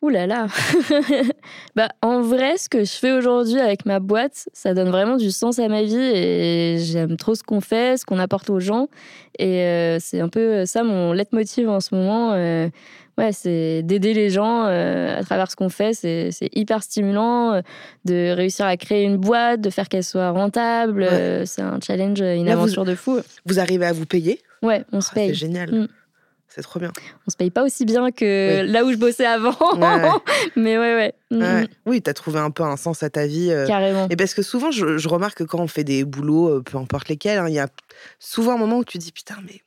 Ouh là là bah, En vrai, ce que je fais aujourd'hui avec ma boîte, ça donne vraiment du sens à ma vie et j'aime trop ce qu'on fait, ce qu'on apporte aux gens. Et euh, c'est un peu ça mon leitmotiv en ce moment. Euh, ouais, c'est d'aider les gens euh, à travers ce qu'on fait. C'est hyper stimulant de réussir à créer une boîte, de faire qu'elle soit rentable. c'est un challenge, une aventure de fou.
Vous arrivez à vous payer?
Ouais, on se ah, paye.
C'est génial. Mm. C'est trop bien.
On se paye pas aussi bien que là où je bossais avant. Mais ouais, ouais.
Mm, mm. Oui, tu as trouvé un peu un sens à ta vie.
Euh. Carrément.
Et parce que souvent, je, remarque que quand on fait des boulots, euh, peu importe lesquels, hein, il y a souvent un moment où tu dis putain, mais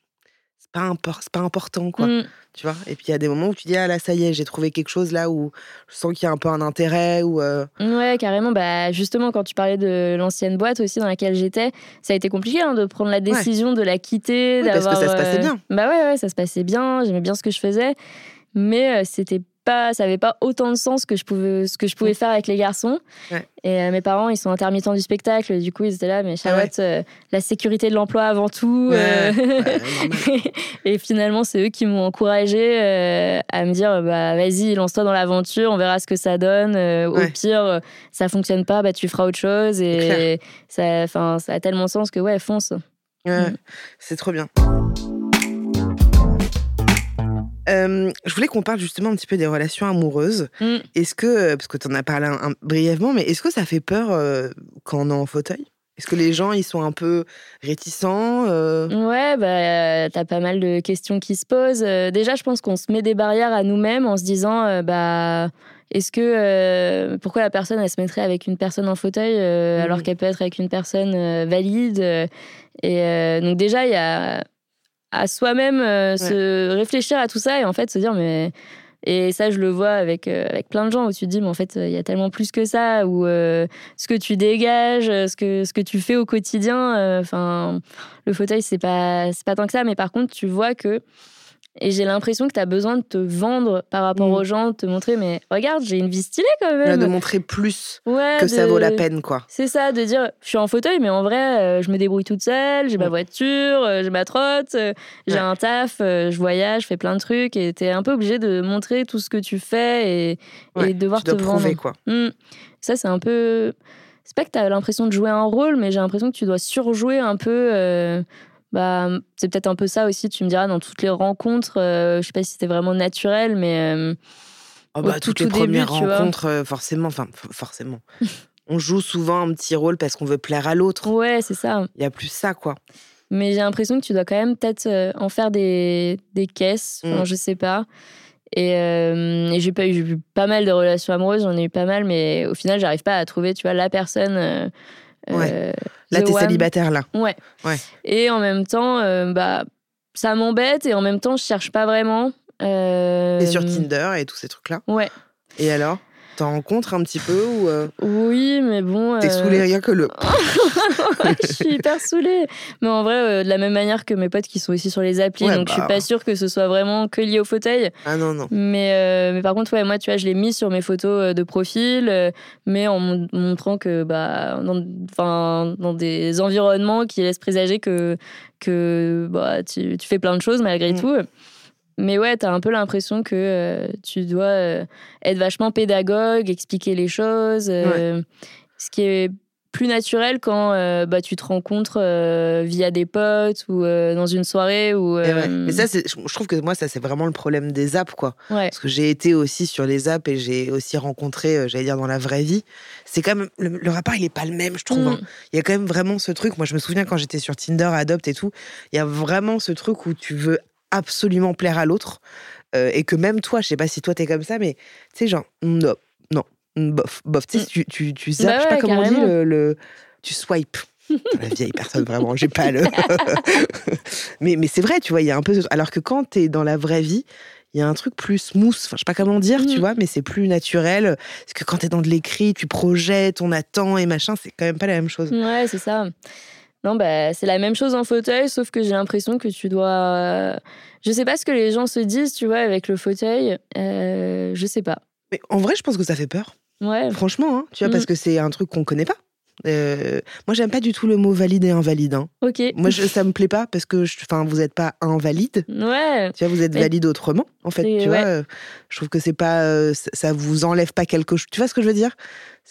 c'est pas, pas important, quoi tu vois? Et puis il y a des moments où tu dis ah là ça y est, j'ai trouvé quelque chose là où je sens qu'il y a un peu un intérêt ou. Euh
ouais, carrément. Bah justement quand tu parlais de l'ancienne boîte aussi dans laquelle j'étais, ça a été compliqué hein, de prendre la décision de la quitter,
parce que ça se passait euh, bien.
Bah ouais, ouais, ça se passait bien. J'aimais bien ce que je faisais, mais euh, c'était pas, ça avait pas autant de sens que je pouvais, ce que je pouvais faire avec les garçons. Et euh, mes parents, ils sont intermittents du spectacle, du coup, ils étaient là, mais ah Charlotte, euh, la sécurité de l'emploi avant tout. Euh. et finalement, c'est eux qui m'ont encouragé à me dire, bah, vas-y, lance-toi dans l'aventure, on verra ce que ça donne. Au pire, ça fonctionne pas, bah, tu feras autre chose. Et ça, ça a tellement sens que, ouais, fonce.
Mm. C'est trop bien. Euh, je voulais qu'on parle justement un petit peu des relations amoureuses. Mm. Est-ce que, euh, parce que tu en as parlé brièvement, mais est-ce que ça fait peur euh, quand on est en fauteuil? Est-ce que les gens, ils sont un peu réticents
Ouais, bah, t'as pas mal de questions qui se posent. déjà, je pense qu'on se met des barrières à nous-mêmes en se disant, bah, est-ce que, pourquoi la personne, elle se mettrait avec une personne en fauteuil alors mm. qu'elle peut être avec une personne valide Et donc déjà, il y a à soi-même euh, se réfléchir à tout ça et en fait se dire mais et ça je le vois avec euh, avec plein de gens où tu te dis mais en fait il y a tellement plus que ça ou euh, ce que tu dégages ce que ce que tu fais au quotidien enfin le fauteuil c'est pas c'est pas tant que ça. Mais par contre tu vois que et j'ai l'impression que tu as besoin de te vendre par rapport mm. aux gens, de te montrer, mais regarde, j'ai une vie stylée quand même.
de montrer plus que ça vaut la peine, quoi.
C'est ça, de dire, je suis en fauteuil, mais en vrai, euh, je me débrouille toute seule, j'ai ma voiture, euh, j'ai ma trotte, euh, j'ai un taf, je voyage, je fais plein de trucs, et tu es un peu obligé de montrer tout ce que tu fais et, et devoir te vendre.
Prouver, quoi.
Mm. Ça, c'est un peu. C'est pas que tu as l'impression de jouer un rôle, mais j'ai l'impression que tu dois surjouer un peu bah, c'est peut-être un peu ça aussi, tu me diras, dans toutes les rencontres. Euh, je sais pas si c'était vraiment naturel, mais. Euh,
oh bah, toutes les premières rencontres, euh, forcément. Enfin, forcément. on joue souvent un petit rôle parce qu'on veut plaire à l'autre.
Ouais, c'est ça.
Il y a plus ça, quoi.
Mais j'ai l'impression que tu dois quand même peut-être en faire des, des caisses. Enfin, mm. Je sais pas. Et, et j'ai pas eu pas mal de relations amoureuses, j'en ai eu pas mal, mais au final, j'arrive pas à trouver, tu vois, la personne
Ouais. Euh, là, t'es célibataire, là.
Ouais.
ouais.
Et en même temps, euh, bah, ça m'embête et en même temps, je cherche pas vraiment.
Euh... Et sur Tinder et tous ces trucs-là
Ouais.
Et alors? T'en rencontres un petit peu ou euh,
Oui, mais bon.
T'es saoulé euh, rien que le.
je suis hyper saoulée. Mais en vrai, euh, de la même manière que mes potes qui sont aussi sur les applis, donc je suis bah. pas sûre que ce soit vraiment que lié au fauteuil.
Ah non, non.
Mais, mais par contre, ouais, moi, tu vois, je l'ai mis sur mes photos de profil, mais en montrant que, bah, dans, dans des environnements qui laissent présager que, que bah, tu, tu fais plein de choses malgré mm. tout. Mais ouais, t'as un peu l'impression que euh, tu dois euh, être vachement pédagogue, expliquer les choses. Euh, ce qui est plus naturel quand bah, tu te rencontres via des potes ou dans une soirée. Ou,
Mais ça, je trouve que moi, ça, c'est vraiment le problème des apps, quoi. Parce que j'ai été aussi sur les apps et j'ai aussi rencontré, j'allais dire, dans la vraie vie. C'est quand même. Le, rapport, il est pas le même, je trouve. Hein. Mm. Il y a quand même vraiment ce truc. Moi, je me souviens quand j'étais sur Tinder, Adopt et tout, il y a vraiment ce truc où tu veux absolument plaire à l'autre. Euh, et que même toi, je sais pas si toi t'es comme ça, mais tu sais, genre, non, non, bof, bof. Tu sais, mm. tu, tu, tu zappes, bah je sais pas comment on dit, le, tu swipes. la vieille personne, vraiment, j'ai pas le. mais mais c'est vrai, tu vois, il y a un peu. Alors que quand t'es dans la vraie vie, il y a un truc plus smooth, enfin, je sais pas comment dire, tu mm. vois, mais c'est plus naturel. Parce que quand t'es dans de l'écrit, tu projettes, on attend et machin, c'est quand même pas la même chose.
Ouais, c'est ça. Non, bah, c'est la même chose en fauteuil, sauf que j'ai l'impression que tu dois. Euh, je sais pas ce que les gens se disent, tu vois, avec le fauteuil. Euh, je sais pas.
Mais en vrai, je pense que ça fait peur.
Ouais.
Franchement, hein, tu vois, parce mm. que c'est un truc qu'on connaît pas. Moi, j'aime pas du tout le mot valide et invalide. Hein.
Ok.
Moi, je, ça me plaît pas parce que, enfin, vous n'êtes pas invalide.
Ouais.
Tu vois, vous êtes valide autrement, en fait. Tu vois, je trouve que c'est pas, ça vous enlève pas quelque chose. Tu vois ce que je veux dire?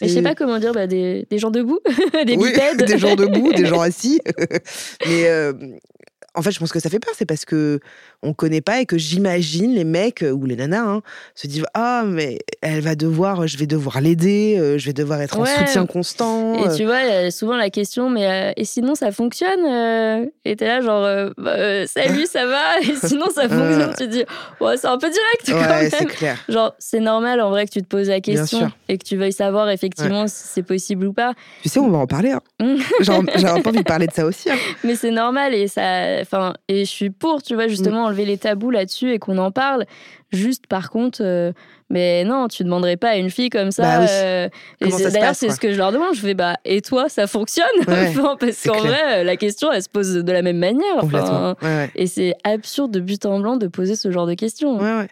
Mais je sais pas comment dire, bah, des, des gens debout, des
oui, des gens debout, des gens assis. Mais en fait, je pense que ça fait peur, c'est parce que on connaît pas et que j'imagine les mecs euh, ou les nanas hein, se disent ah mais elle va devoir, je vais devoir l'aider, euh, je vais devoir être en soutien constant.
Et euh. tu vois, il y a souvent la question mais et sinon ça fonctionne Et t'es là genre bah, salut ça va? Et sinon ça fonctionne. tu te dis ouais c'est un peu direct quand
ouais,
même.
c'est clair.
Genre c'est normal en vrai que tu te poses la question et que tu veuilles savoir effectivement si c'est possible ou pas.
Tu sais on va en parler. Hein. J'ai un peu envie de parler de ça aussi. Hein.
Mais c'est normal et ça, enfin et je suis pour tu vois justement enlever les tabous là-dessus et qu'on en parle. Juste par contre, euh, mais non, tu demanderais pas à une fille comme ça.
Bah euh,
D'ailleurs, c'est ce que je leur demande. Je fais bah et toi, ça fonctionne? Parce qu'en vrai, la question, elle se pose de la même manière. et c'est absurde de but en blanc de poser ce genre de questions.
Ouais, ouais.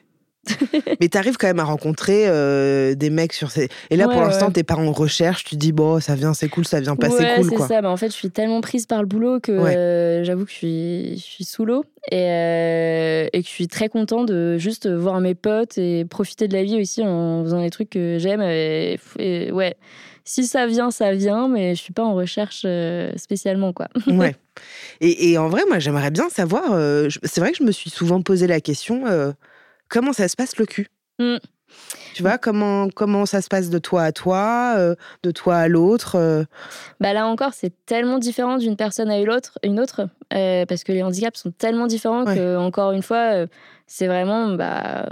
mais tu arrives quand même à rencontrer euh, des mecs sur ces. Et là, pour l'instant, t'es pas en recherche, tu dis, bon, ça vient, c'est cool, ça vient passer
ouais,
cool.
c'est ça. Bah, en fait, je suis tellement prise par le boulot que euh, j'avoue que je suis, je suis sous l'eau et, euh, et, que je suis très content de juste voir mes potes et profiter de la vie aussi en faisant les trucs que j'aime. Et, ouais, si ça vient, ça vient, mais je suis pas en recherche spécialement, quoi.
ouais. Et, et, en vrai, moi, j'aimerais bien savoir. c'est vrai que je me suis souvent posé la question comment ça se passe le cul? Mmh. Tu vois, comment, comment ça se passe de toi à toi, euh, de toi à l'autre euh?
bah Là encore, c'est tellement différent d'une personne à une autre, une autre euh, parce que les handicaps sont tellement différents que, encore une fois, c'est vraiment. Bah,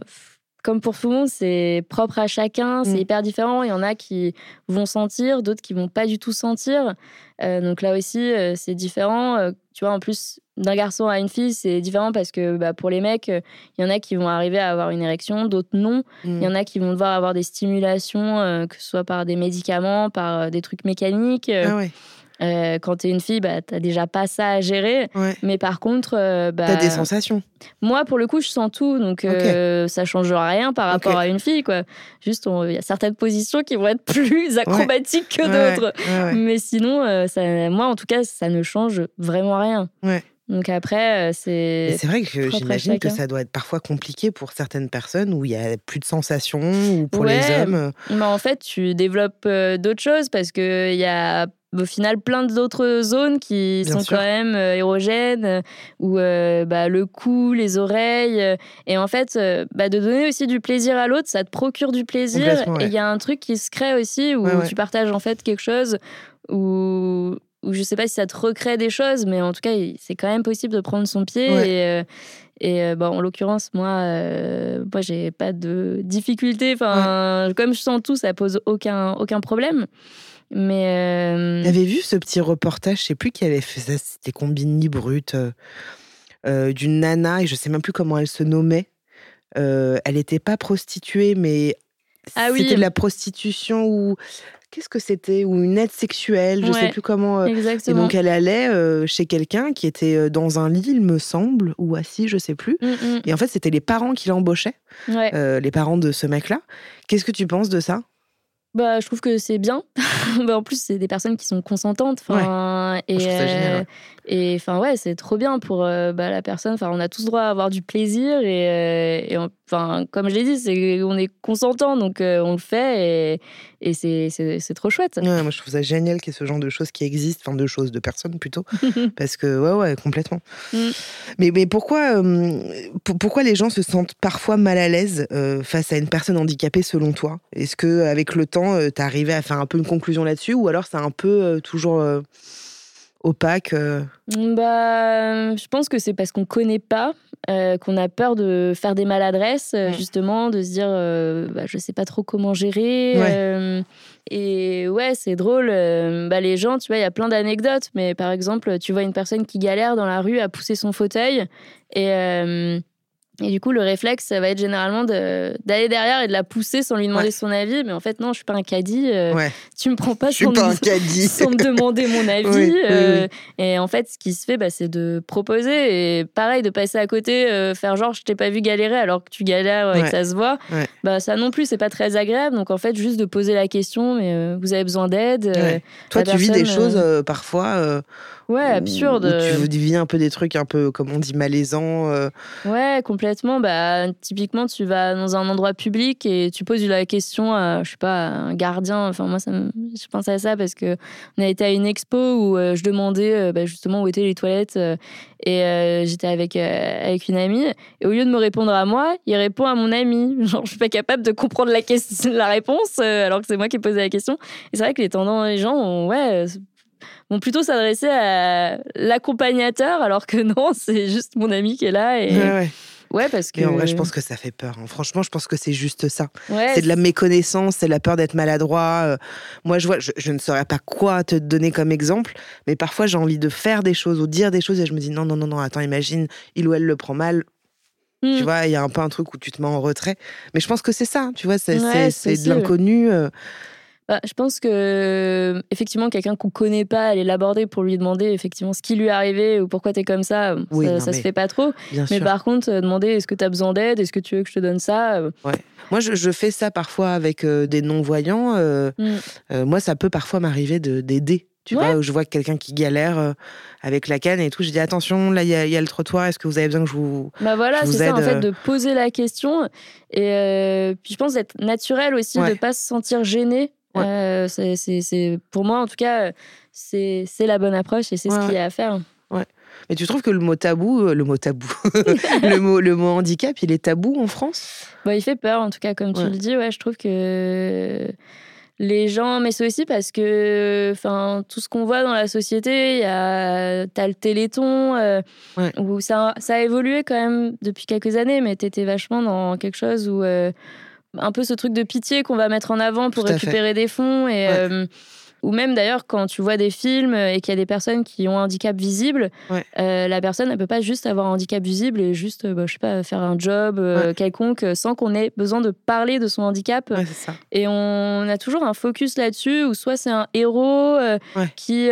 comme pour tout le monde, c'est propre à chacun, c'est mmh. hyper différent. Il y en a qui vont sentir, d'autres qui vont pas du tout sentir. Euh, donc là aussi, euh, c'est différent. Euh, tu vois, en plus, d'un garçon à une fille, c'est différent parce que bah, pour les mecs, il y en a qui vont arriver à avoir une érection, d'autres non. Il y mmh. en a qui vont devoir avoir des stimulations, que ce soit par des médicaments, par des trucs mécaniques.
Ah ouais.
Euh, quand tu es une fille, bah, tu déjà pas ça à gérer. Mais par contre. Euh, bah,
tu as des sensations
Moi, pour le coup, je sens tout. Donc, euh, ça changera rien par rapport à une fille. Quoi. Juste, il y a certaines positions qui vont être plus acrobatiques que d'autres. Mais sinon, ça, moi, en tout cas, ça ne change vraiment rien. Donc après, c'est.
C'est vrai que j'imagine que ça doit être parfois compliqué pour certaines personnes où il y a plus de sensations ou pour les hommes.
Mais en fait, tu développes d'autres choses parce qu'il y a au final plein d'autres zones qui sont quand même euh, érogènes, euh, où euh, bah, le cou, les oreilles. et en fait, bah, de donner aussi du plaisir à l'autre, ça te procure du plaisir. Et il y a un truc qui se crée aussi où tu partages en fait quelque chose où, où je sais pas si ça te recrée des choses, mais en tout cas, c'est quand même possible de prendre son pied. Et, et bah, en l'occurrence, moi, moi j'ai pas de difficulté. Enfin, comme je sens tout, ça pose aucun, aucun problème. Mais.
Euh... T'avais vu ce petit reportage, je sais plus qui avait fait ça, c'était Combini Brut, euh, euh, d'une nana, et je sais même plus comment elle se nommait. Euh, elle n'était pas prostituée, mais ah c'était de la prostitution ou. Qu'est-ce que c'était Ou une aide sexuelle, je ne sais plus comment.
Exactement.
Et donc elle allait chez quelqu'un qui était dans un lit, il me semble, ou assis, je sais plus. Mm, mm. Et en fait, c'était les parents qui l'embauchaient, les parents de ce mec-là. Qu'est-ce que tu penses de ça?
Bah, je trouve que c'est bien. bah, en plus, c'est des personnes qui sont consentantes. Et,
euh,
et enfin ouais, c'est trop bien pour euh, bah, la personne. Enfin, on a tous droit à avoir du plaisir et, euh, enfin comme je l'ai dit, c'est on est consentant donc on le fait et, et c'est trop chouette.
moi je trouve ça génial qu'il y ait ce genre de choses qui existent, enfin de choses, de personnes plutôt, parce que ouais ouais complètement. Mm. Mais mais pourquoi pourquoi les gens se sentent parfois mal à l'aise face à une personne handicapée selon toi? Est-ce que avec le temps, tu arrivé à faire un peu une conclusion là-dessus ou alors c'est un peu toujours opaque euh
bah, Je pense que c'est parce qu'on ne connaît pas, euh, qu'on a peur de faire des maladresses, euh, justement, de se dire bah, je ne sais pas trop comment gérer. et ouais, c'est drôle. bah, les gens, tu vois, il y a plein d'anecdotes, mais par exemple, tu vois une personne qui galère dans la rue à pousser son fauteuil et Et du coup, le réflexe, ça va être généralement d'aller derrière et de la pousser sans lui demander son avis. Mais en fait, non, je suis pas un caddie. Euh, tu me prends pas,
je sans, pas un caddie.
sans me demander mon avis. Euh, et en fait, ce qui se fait, bah, c'est de proposer. Et pareil, de passer à côté, euh, faire genre, je t'ai pas vu galérer alors que tu galères et que ça se voit. Bah, ça non plus, c'est pas très agréable. Donc en fait, juste de poser la question, mais vous avez besoin d'aide.
Toi, tu vis des choses parfois
Ouais, absurde.
Où tu vis un peu des trucs un peu, comme on dit, malaisants. Euh.
Ouais, complètement. Bah, typiquement, tu vas dans un endroit public et tu poses la question à, je sais pas, un gardien. Enfin, moi, ça je pense à ça parce que on a été à une expo où euh, je demandais euh, bah, justement où étaient les toilettes et j'étais avec, avec une amie. Et au lieu de me répondre à moi, il répond à mon ami. Genre, je suis pas capable de comprendre la, question, la réponse alors que c'est moi qui ai posé la question. Et c'est vrai que les tendances, les gens, ouais vont plutôt s'adresser à l'accompagnateur, alors que non, c'est juste mon ami qui est là. Et... Ouais, parce que.
Mais en vrai, je pense que ça fait peur. Hein. Franchement, je pense que c'est juste ça. c'est de la méconnaissance, c'est la peur d'être maladroit. Euh. moi, je vois, je, ne saurais pas quoi te donner comme exemple, mais parfois j'ai envie de faire des choses ou dire des choses et je me dis non, non, non, non, attends, imagine, il ou elle le prend mal. Tu hmm. vois, il y a un peu un truc où tu te mets en retrait. Mais je pense que c'est ça, tu vois, c'est de l'inconnu. Euh.
Bah, je pense que effectivement quelqu'un qu'on connaît pas, aller l'aborder pour lui demander effectivement ce qui lui est arrivé ou pourquoi tu es comme ça, ça, ça se fait pas trop. Mais par contre, euh, demander est-ce que tu as besoin d'aide, est-ce que tu veux que je te donne ça? Euh,
ouais. Moi, je, fais ça parfois avec euh, des non-voyants. Mm. moi, ça peut parfois m'arriver d'aider. Tu vois, où je vois quelqu'un qui galère avec la canne et tout, je dis attention, là il y, a le trottoir, est-ce que vous avez besoin que je vous
Bah voilà, c'est ça en fait de poser la question et puis je pense d'être naturel aussi, de pas se sentir gêné euh, c'est, pour moi, en tout cas, c'est, la bonne approche et c'est ce qu'il y a à faire.
Ouais. Mais tu trouves que le mot tabou, euh, le mot tabou, le, mot, le mot handicap, il est tabou en France?
Bah, Il fait peur, en tout cas, comme tu le dis. Ouais, je trouve que les gens, mais c'est aussi parce que enfin, tout ce qu'on voit dans la société, il y a, t'as le téléthon, euh, où ça, ça a évolué quand même depuis quelques années, mais tu étais vachement dans quelque chose où un peu ce truc de pitié qu'on va mettre en avant pour récupérer des fonds et euh, ou même d'ailleurs quand tu vois des films et qu'il y a des personnes qui ont un handicap visible, euh, la personne ne peut pas juste avoir un handicap visible et juste, bah, je sais pas, faire un job euh, quelconque sans qu'on ait besoin de parler de son handicap. Et on a toujours un focus là-dessus où soit c'est un héros qui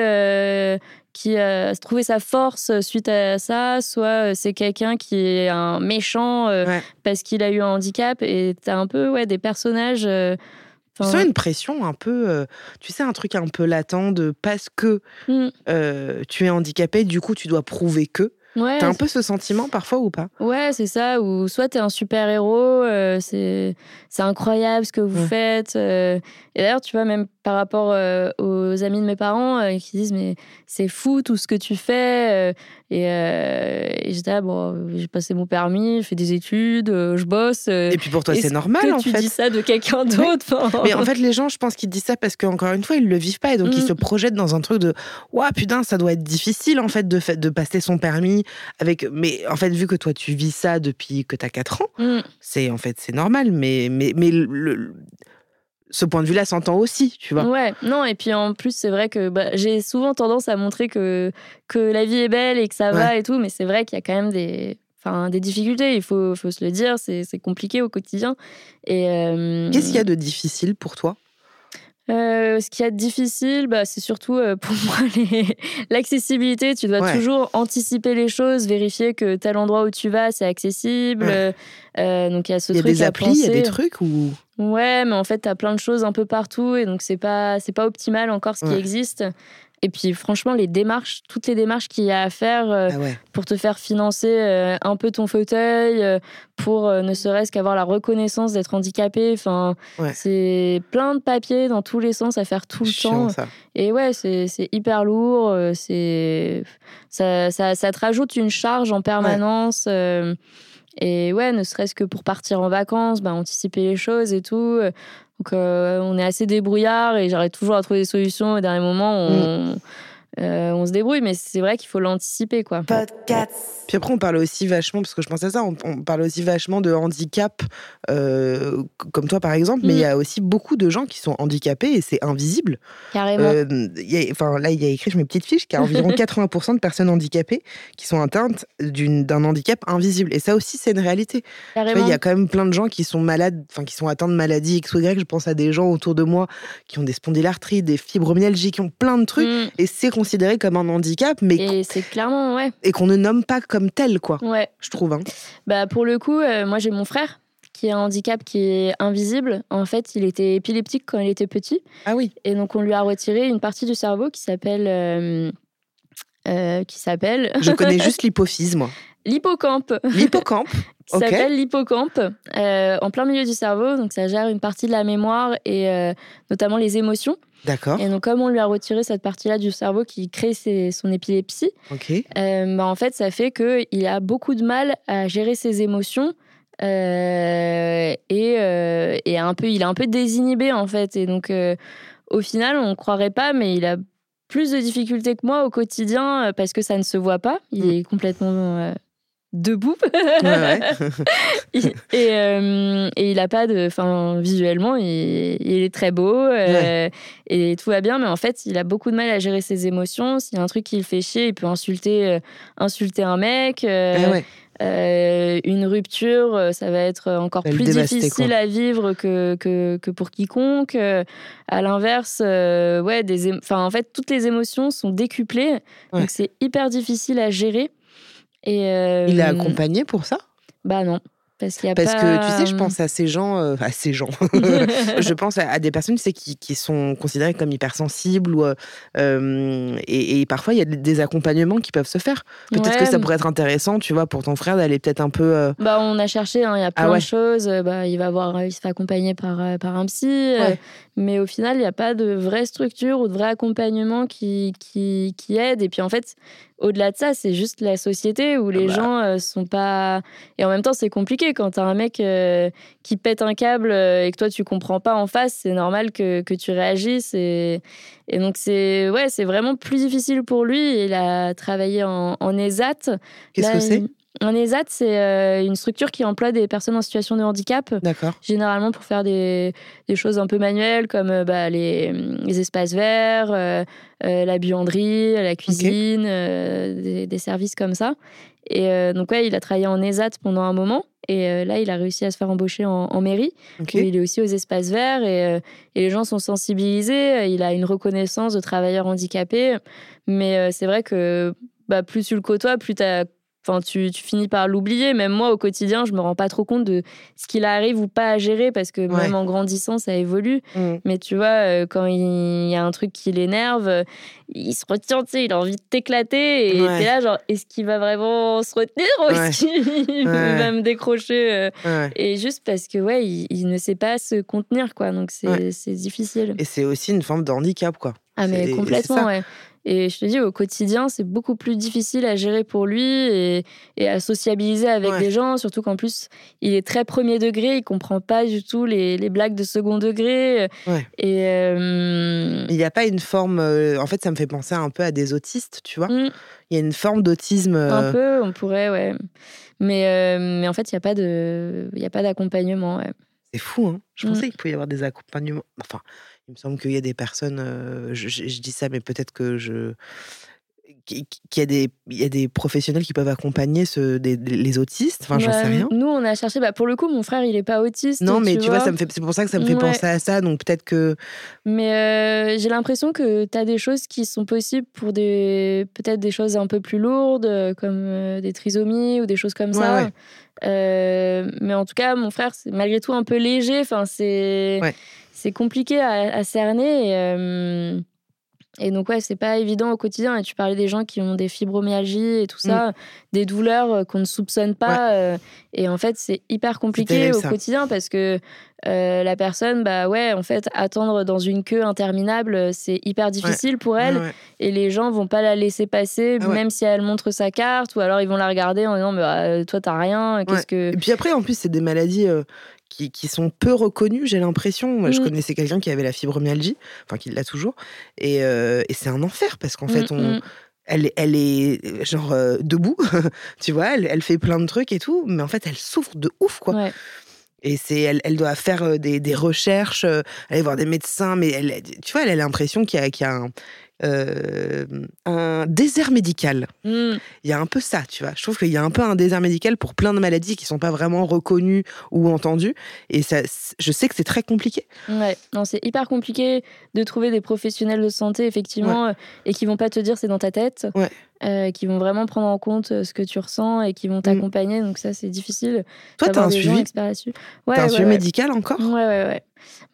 qui a trouvé sa force suite à ça, soit euh, c'est quelqu'un qui est un méchant euh, parce qu'il a eu un handicap. Et t'as un peu ouais, des personnages. Euh,
tu sens une pression un peu, tu sais, un truc un peu latent de parce que mmh. tu es handicapé, du coup tu dois prouver que. Ouais, T'as un peu ce sentiment parfois ou pas?
Ouais, c'est ça. Ou soit t'es un super héros, euh, c'est incroyable ce que vous faites. Euh. et d'ailleurs, tu vois, même par rapport euh, aux amis de mes parents qui disent mais c'est fou tout ce que tu fais. et, j'étais là, bon, j'ai passé mon permis, je fais des études, je bosse. et
puis pour toi, c'est normal
en
tu
dis ça de quelqu'un d'autre.
mais en fait, les gens, je pense qu'ils disent ça parce qu'encore une fois, ils le vivent pas et donc ils mm. se projettent dans un truc de, waouh putain, ça doit être difficile en fait de, de passer son permis avec mais en fait vu que toi tu vis ça depuis que tu as 4 ans, mm. c'est en fait c'est normal mais mais mais le, ce point de vue-là s'entend aussi, tu vois.
Ouais, non, et puis en plus, c'est vrai que bah, j'ai souvent tendance à montrer que, que la vie est belle et que ça va et tout, mais c'est vrai qu'il y a quand même des, enfin, des difficultés, il faut, faut se le dire, c'est compliqué au quotidien. Et
euh, Qu'est-ce qu'il y a de difficile pour toi?
Euh, ce qui est difficile, bah, c'est surtout euh, pour moi l'accessibilité. Tu dois toujours anticiper les choses, vérifier que tel endroit où tu vas, c'est accessible. Euh, donc il y a ce truc.
Y a des applis, il y a des trucs ou.
Ouais, mais en fait, tu as plein de choses un peu partout et donc c'est pas, pas optimal encore ce qui existe. Et puis franchement, les démarches, toutes les démarches qu'il y a à faire euh, ah pour te faire financer euh, un peu ton fauteuil, euh, pour ne serait-ce qu'avoir la reconnaissance d'être handicapé. Enfin, c'est plein de papiers dans tous les sens à faire tout le temps. Et ouais, c'est hyper lourd. C'est ça, ça, ça, te rajoute une charge en permanence. Et ouais, ne serait-ce que pour partir en vacances, bah, anticiper les choses et tout. Donc euh, on est assez débrouillard et j'arrive toujours à trouver des solutions. Au dernier moment, on, mm. On se débrouille, mais c'est vrai qu'il faut l'anticiper, quoi.
Puis après, on parle aussi vachement, parce que je pense à ça, on, parle aussi vachement de handicap, comme toi par exemple, mais il y a mm. aussi beaucoup de gens qui sont handicapés et c'est invisible.
Carrément.
Enfin, là, il y a écrit sur mes petites fiches qu'il y a environ 80% de personnes handicapées qui sont atteintes d'un handicap invisible. Et ça aussi, c'est une réalité. Il y a quand même plein de gens qui sont malades, enfin, qui sont atteints de maladies X ou Y. Je pense à des gens autour de moi qui ont des spondylarthrites, des fibromyalgies, qui ont plein de trucs. Mm. Et c'est considéré comme un handicap, mais.
Et c'est clairement, ouais.
Et qu'on ne nomme pas comme tel, quoi.
Ouais.
Je trouve. Hein.
Bah, pour le coup, euh, moi, j'ai mon frère qui a un handicap qui est invisible. En fait, il était épileptique quand il était petit.
Ah oui.
Et donc, on lui a retiré une partie du cerveau qui s'appelle. Euh, euh, qui s'appelle.
Je connais juste l'hypophyse, moi.
L'hippocampe.
L'hippocampe.
qui s'appelle l'hippocampe, euh, en plein milieu du cerveau. Donc, ça gère une partie de la mémoire et notamment les émotions.
D'accord.
Et donc, comme on lui a retiré cette partie-là du cerveau qui crée son épilepsie, bah, en fait, ça fait qu'il a beaucoup de mal à gérer ses émotions euh, et, euh, et, un peu, il est un peu désinhibé en fait. Et donc, euh, au final, on ne croirait pas, mais il a plus de difficultés que moi au quotidien parce que ça ne se voit pas. Il mm. est complètement debout. et, et, il a pas de. Enfin, visuellement, il, il, est très beau et tout va bien, mais en fait, il a beaucoup de mal à gérer ses émotions. S'il y a un truc qui le fait chier, il peut insulter, insulter un mec. Euh, une rupture, euh, ça va être encore plus difficile à vivre que, que, que pour quiconque. Euh, à l'inverse, ouais, des enfin, en fait, toutes les émotions sont décuplées, donc c'est hyper difficile à gérer. Et,
Il est accompagné pour ça?
Bah non.
Parce, que tu sais, je pense à ces gens, euh, à ces gens. je pense à, des personnes, tu sais, qui, qui sont considérées comme hypersensibles ou euh, et, parfois il y a des accompagnements qui peuvent se faire. Peut-être que ça pourrait être intéressant, tu vois, pour ton frère d'aller peut-être un peu. Euh,
bah, on a cherché, hein, il y a ah plein de choses. Bah, il va avoir, il se fait accompagner par par un psy, mais au final, il n'y a pas de vraie structure ou de vrai accompagnement qui qui, qui aide. Et puis en fait, au-delà de ça, c'est juste la société où les ah bah. gens euh, sont pas. Et en même temps, c'est compliqué quand t'as un mec euh, qui pète un câble euh, et que toi tu comprends pas en face. C'est normal que, que, tu réagisses et, et donc c'est ouais, c'est vraiment plus difficile pour lui. Il a travaillé en, en ESAT.
Qu'est-ce que c'est?
Un ESAT, c'est euh, une structure qui emploie des personnes en situation de handicap. Généralement pour faire des, des, choses un peu manuelles comme euh, bah, les, les, espaces verts, euh, la buanderie, la cuisine, des, des, services comme ça. Et donc, ouais, il a travaillé en ESAT pendant un moment. Et là, il a réussi à se faire embaucher en, mairie. il est aussi aux espaces verts et, et, les gens sont sensibilisés. Il a une reconnaissance de travailleur handicapé. Mais c'est vrai que bah, plus tu le côtoies, plus tu as Enfin, tu, finis par l'oublier. Même moi, au quotidien, je me rends pas trop compte de ce qu'il arrive ou pas à gérer parce que même en grandissant, ça évolue. Mm. Mais tu vois, euh, quand il y a un truc qui l'énerve, il se retient, tu sais, il a envie de t'éclater. Et t'es là, genre, est-ce qu'il va vraiment se retenir ou est-ce qu'il va me décrocher euh? Et juste parce que, ouais, il, ne sait pas se contenir, quoi. Donc, c'est difficile.
Et c'est aussi une forme de handicap, quoi.
Ah, mais complètement, ouais. Et je te dis, au quotidien, c'est beaucoup plus difficile à gérer pour lui et, à sociabiliser avec des gens, surtout qu'en plus, il est très premier degré, il comprend pas du tout les, blagues de second degré. Et euh,
il n'y a pas une forme. Euh, en fait, ça me fait penser un peu à des autistes, tu vois. Mm. Il y a une forme d'autisme.
Un euh, peu, on pourrait, ouais. Mais, mais en fait, il n'y a pas de, il a pas d'accompagnement.
C'est fou, hein. Je pensais mm. qu'il pouvait y avoir des accompagnements. Enfin, il me semble qu'il y a des personnes, je, dis ça, mais peut-être que je. Qu'il y, a des, il y a des professionnels qui peuvent accompagner ce, les autistes, enfin j'en sais rien.
Nous on a cherché, bah, pour le coup mon frère il n'est pas autiste.
Non mais tu, vois, c'est pour ça que ça me fait penser à ça, donc peut-être que...
Mais j'ai l'impression que tu as des choses qui sont possibles pour des peut-être des choses un peu plus lourdes, comme des trisomies ou des choses comme ça. mais en tout cas mon frère c'est malgré tout un peu léger, enfin c'est c'est compliqué à, cerner. Et, euh, et, donc, ouais, c'est pas évident au quotidien. Et tu parlais des gens qui ont des fibromyalgies et tout ça, mm. des douleurs euh, qu'on ne soupçonne pas. Euh, et en fait, c'est hyper compliqué au quotidien parce que la personne, bah ouais, en fait, attendre dans une queue interminable, c'est hyper difficile pour elle. Et les gens vont pas la laisser passer, ah même si elle montre sa carte, ou alors ils vont la regarder en disant, bah, toi, t'as rien. Qu'est-ce que...
Et puis après, en plus, c'est des maladies qui, qui, sont peu reconnus, j'ai l'impression. Moi, je mmh. connaissais quelqu'un qui avait la fibromyalgie, enfin qui l'a toujours, et, et c'est un enfer parce qu'en fait, on, elle, elle est genre debout, tu vois, elle, elle, fait plein de trucs et tout, mais en fait, elle souffre de ouf, quoi. Ouais. Et c'est, elle, elle, doit faire des, des, recherches, aller voir des médecins, mais elle, tu vois, elle a l'impression qu'il y a, qu'il y a un, euh, un désert médical. Hmm. Il y a un peu ça, tu vois. Je trouve qu'il y a un peu un désert médical pour plein de maladies qui sont pas vraiment reconnues ou entendues. Et ça, je sais que c'est très compliqué.
Ouais, non, c'est hyper compliqué de trouver des professionnels de santé, effectivement, euh, et qui vont pas te dire c'est dans ta tête. Ouais. Euh, qui vont vraiment prendre en compte ce que tu ressens et qui vont mm. t'accompagner. Donc ça, c'est difficile.
Toi, tu as un suivi, ouais, un suivi médical encore?
Ouais, ouais, ouais.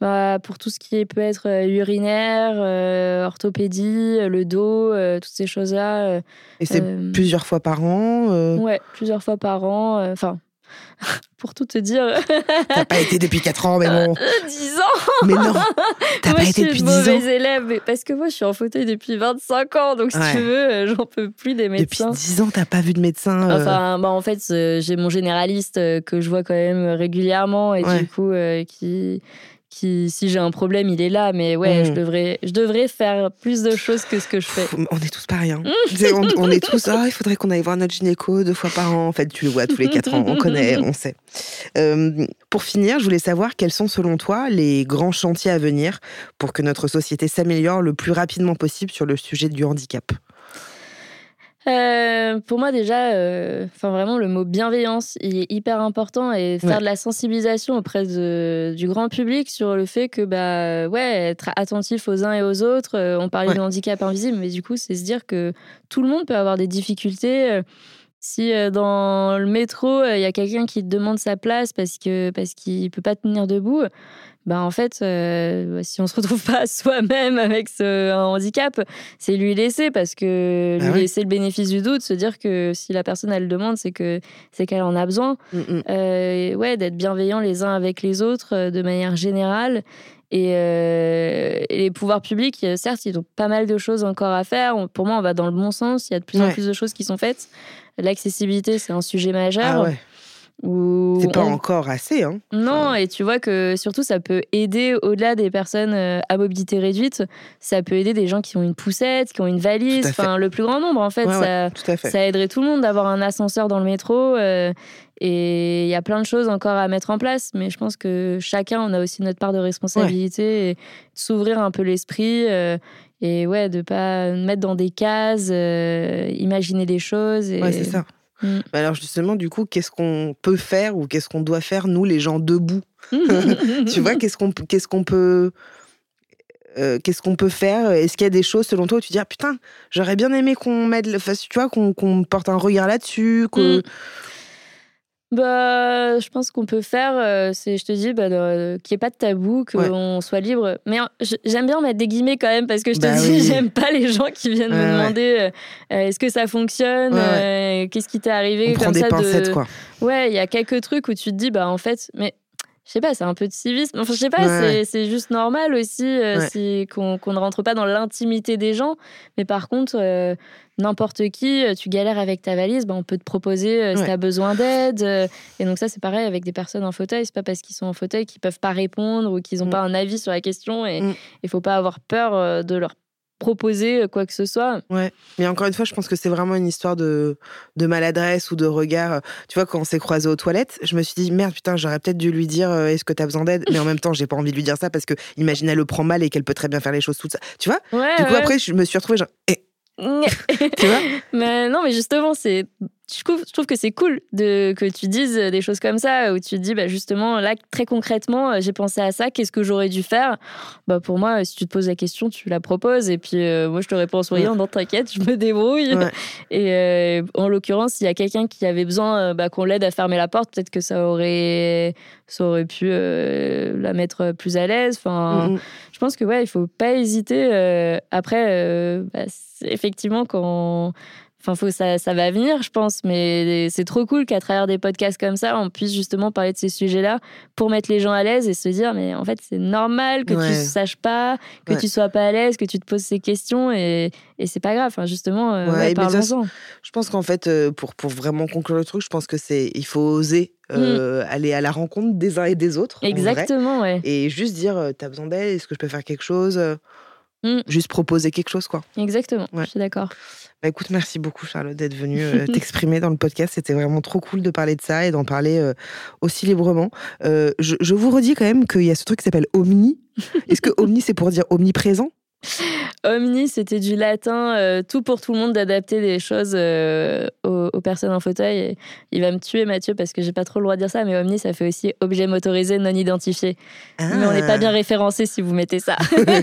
Bah, pour tout ce qui peut être euh, urinaire, euh, orthopédie, le dos, toutes ces choses-là.
et c'est plusieurs fois par an
Ouais, plusieurs fois par an. Enfin, pour tout te dire.
T'as pas été depuis 4 ans, mais bon.
10 ans
Mais non T'as pas été depuis 10 ans
Je suis une élève, parce que moi, je suis en fauteuil depuis 25 ans, donc si tu veux, euh, j'en peux plus des médecins.
Depuis 10 ans, t'as pas vu de médecin
euh? Enfin, bah, en fait, j'ai mon généraliste que je vois quand même régulièrement, et du coup, euh, qui qui, si j'ai un problème, il est là. Mais ouais, je, mm. devrais, je devrais faire plus de choses que ce que je fais.
On est tous pareils. Hein. on, est tous, ah, il faudrait qu'on aille voir notre gynéco deux fois par an. En fait, tu le vois tous les quatre ans, on connaît, on sait. Euh, pour finir, je voulais savoir quels sont selon toi les grands chantiers à venir pour que notre société s'améliore le plus rapidement possible sur le sujet du handicap.
Euh, pour moi déjà, euh, enfin vraiment le mot bienveillance il est hyper important et faire de la sensibilisation auprès de, du grand public sur le fait que bah ouais être attentif aux uns et aux autres. Euh, on parlait de handicap invisible, mais du coup c'est se dire que tout le monde peut avoir des difficultés. Si dans le métro il y a quelqu'un qui te demande sa place parce que parce qu'il peut pas tenir debout, bah en fait, euh, si on se retrouve pas soi-même avec ce, un handicap, c'est lui laisser parce que bah lui laisser le bénéfice du doute, se dire que si la personne elle le demande, c'est que c'est qu'elle en a besoin. Mm, mm. Euh, ouais, d'être bienveillant les uns avec les autres euh, de manière générale. Et, les pouvoirs publics, certes, ils ont pas mal de choses encore à faire. pour moi, on va dans le bon sens. Il y a de plus en plus de choses qui sont faites. L'accessibilité, c'est un sujet majeur. Ah
c'est pas encore assez. Hein.
Non, et tu vois que surtout ça peut aider au-delà des personnes euh, à mobilité réduite, ça peut aider des gens qui ont une poussette, qui ont une valise, enfin le plus grand nombre en fait. ça, ça aiderait tout le monde d'avoir un ascenseur dans le métro. Euh, et il y a plein de choses encore à mettre en place, mais je pense que chacun, on a aussi notre part de responsabilité et s'ouvrir un peu l'esprit. Euh, et ouais, de pas mettre dans des cases, imaginer des choses. Et...
Ouais, c'est ça. Mm. Alors justement, du coup, qu'est-ce qu'on peut faire ou qu'est-ce qu'on doit faire, nous, les gens debout Tu vois, qu'est-ce qu'on qu'est-ce qu'on peut... Euh, qu'est-ce qu'on peut faire? Est-ce qu'il y a des choses selon toi où tu dis ah, putain j'aurais bien aimé qu'on mette tu vois qu'on porte un regard là-dessus mm.
Bah, je pense qu'on peut faire, euh, c'est, je te dis, bah, qu'il n'y ait pas de tabou, qu'on soit libre. Mais j'aime bien mettre des guillemets quand même, parce que je te bah dis, j'aime pas les gens qui viennent me demander euh, euh, est-ce que ça fonctionne, qu'est-ce qui t'est arrivé.
On comme prend des pincettes, quoi.
Ouais, il y a quelques trucs où tu te dis, bah, en fait, mais je sais pas, c'est un peu de civisme. Enfin, je sais pas, c'est juste normal aussi qu'on ne rentre pas dans l'intimité des gens. Mais par contre, n'importe qui, euh, tu galères avec ta valise, ben on peut te proposer euh, si tu as besoin d'aide. Euh. et donc ça, c'est pareil avec des personnes en fauteuil. C'est pas parce qu'ils sont en fauteuil qu'ils peuvent pas répondre ou qu'ils n'ont mm. pas un avis sur la question. Et mm. il faut pas avoir peur de leur proposer quoi que ce soit.
Ouais, mais encore une fois, je pense que c'est vraiment une histoire de, de maladresse ou de regard. Tu vois, quand on s'est croisés aux toilettes, je me suis dit, merde, putain, j'aurais peut-être dû lui dire, est-ce que tu as besoin d'aide? Mais en même temps, j'ai pas envie de lui dire ça parce que, imagine, elle le prend mal et qu'elle peut très bien faire les choses toute ça. Tu vois? Du coup, après, je me suis retrouvée genre, eh,
tu vois Mais non, mais justement, c'est je trouve, je trouve que c'est cool de, que tu dises des choses comme ça, où tu te dis, bah justement, là, très concrètement, euh, j'ai pensé à ça, qu'est-ce que j'aurais dû faire? Bah Pour moi, si tu te poses la question, tu la proposes, et puis euh, moi, je te réponds en souriant, non, t'inquiète, je me débrouille. Et euh, en l'occurrence, s'il y a quelqu'un qui avait besoin bah, qu'on l'aide à fermer la porte, peut-être que ça aurait, ça aurait pu la mettre plus à l'aise. Enfin, mm. Je pense que, ouais, il faut pas hésiter. après, bah, effectivement, quand Enfin, faut, ça, ça va venir, je pense, mais c'est trop cool qu'à travers des podcasts comme ça, on puisse justement parler de ces sujets-là pour mettre les gens à l'aise et se dire, mais en fait, c'est normal que tu ne saches pas, que tu tu sois pas à l'aise, que tu te poses ces questions et, et c'est pas grave. Enfin, justement, euh, ouais.
Je pense qu'en fait, euh, pour, pour vraiment conclure le truc, je pense que c'est il faut oser mm. euh, aller à la rencontre des uns et des autres.
Exactement, ouais.
Et juste dire, t'as besoin d'aide, est-ce que je peux faire quelque chose mm. Juste proposer quelque chose, quoi.
Exactement, je suis d'accord.
Bah, écoute, merci beaucoup Charlotte d'être venue euh, t'exprimer dans le podcast. C'était vraiment trop cool de parler de ça et d'en parler euh, aussi librement. Euh, je, je, vous redis quand même qu'il y a ce truc qui s'appelle Omni. Est-ce que Omni c'est pour dire omniprésent?
Omni, c'était du latin, euh, tout pour tout le monde, d'adapter des choses euh, aux, personnes en fauteuil. il va me tuer, Mathieu, parce que j'ai pas trop le droit de dire ça, mais Omni, ça fait aussi objet motorisé non identifié. Mais on n'est pas bien référencé si vous mettez ça.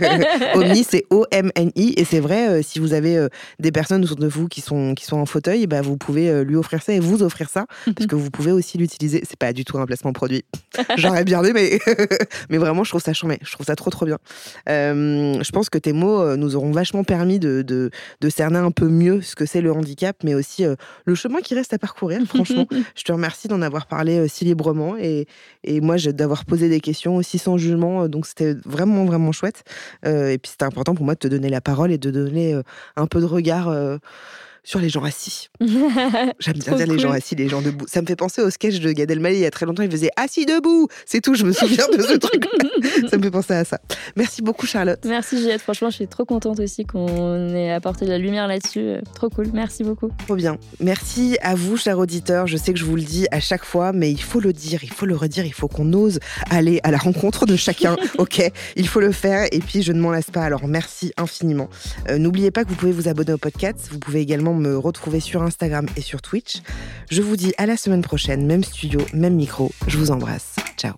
Omni, c'est O-M-N-I, et c'est vrai, euh, si vous avez des personnes autour de vous qui sont, qui sont en fauteuil, bah, vous pouvez lui offrir ça et vous offrir ça, parce que vous pouvez aussi l'utiliser. C'est pas du tout un placement produit. J'aurais bien aimé, mais, mais vraiment, je trouve ça chambé. Je trouve ça trop, trop bien. je pense que tes mots euh, nous auront vachement permis de, de, cerner un peu mieux ce que c'est le handicap, mais aussi euh, le chemin qui reste à parcourir. Franchement, je te remercie d'en avoir parlé euh, si librement et, et moi d'avoir posé des questions aussi sans jugement. Donc c'était vraiment, vraiment chouette. et puis c'était important pour moi de te donner la parole et de donner un peu de regard sur les gens assis. J'aime bien dire les gens assis, les gens debout. Ça me fait penser au sketch de Gad Elmaleh il y a très longtemps. Il faisait assis debout. C'est tout. Je me souviens de ce truc. ça me fait penser à ça. Merci beaucoup, Charlotte.
Merci, Juliette. Franchement, je suis trop contente aussi qu'on ait apporté de la lumière là-dessus. Euh, trop cool. Merci beaucoup.
Trop bien. Merci à vous, chers auditeurs. Je sais que je vous le dis à chaque fois, mais il faut le dire, il faut le redire. Il faut qu'on ose aller à la rencontre de chacun. ok, il faut le faire. Et puis, je ne m'en lasse pas. Alors, merci infiniment. Euh, n'oubliez pas que vous pouvez vous abonner au podcast. Vous pouvez également me retrouver sur Instagram et sur Twitch. Je vous dis à la semaine prochaine, même studio, même micro. Je vous embrasse. Ciao.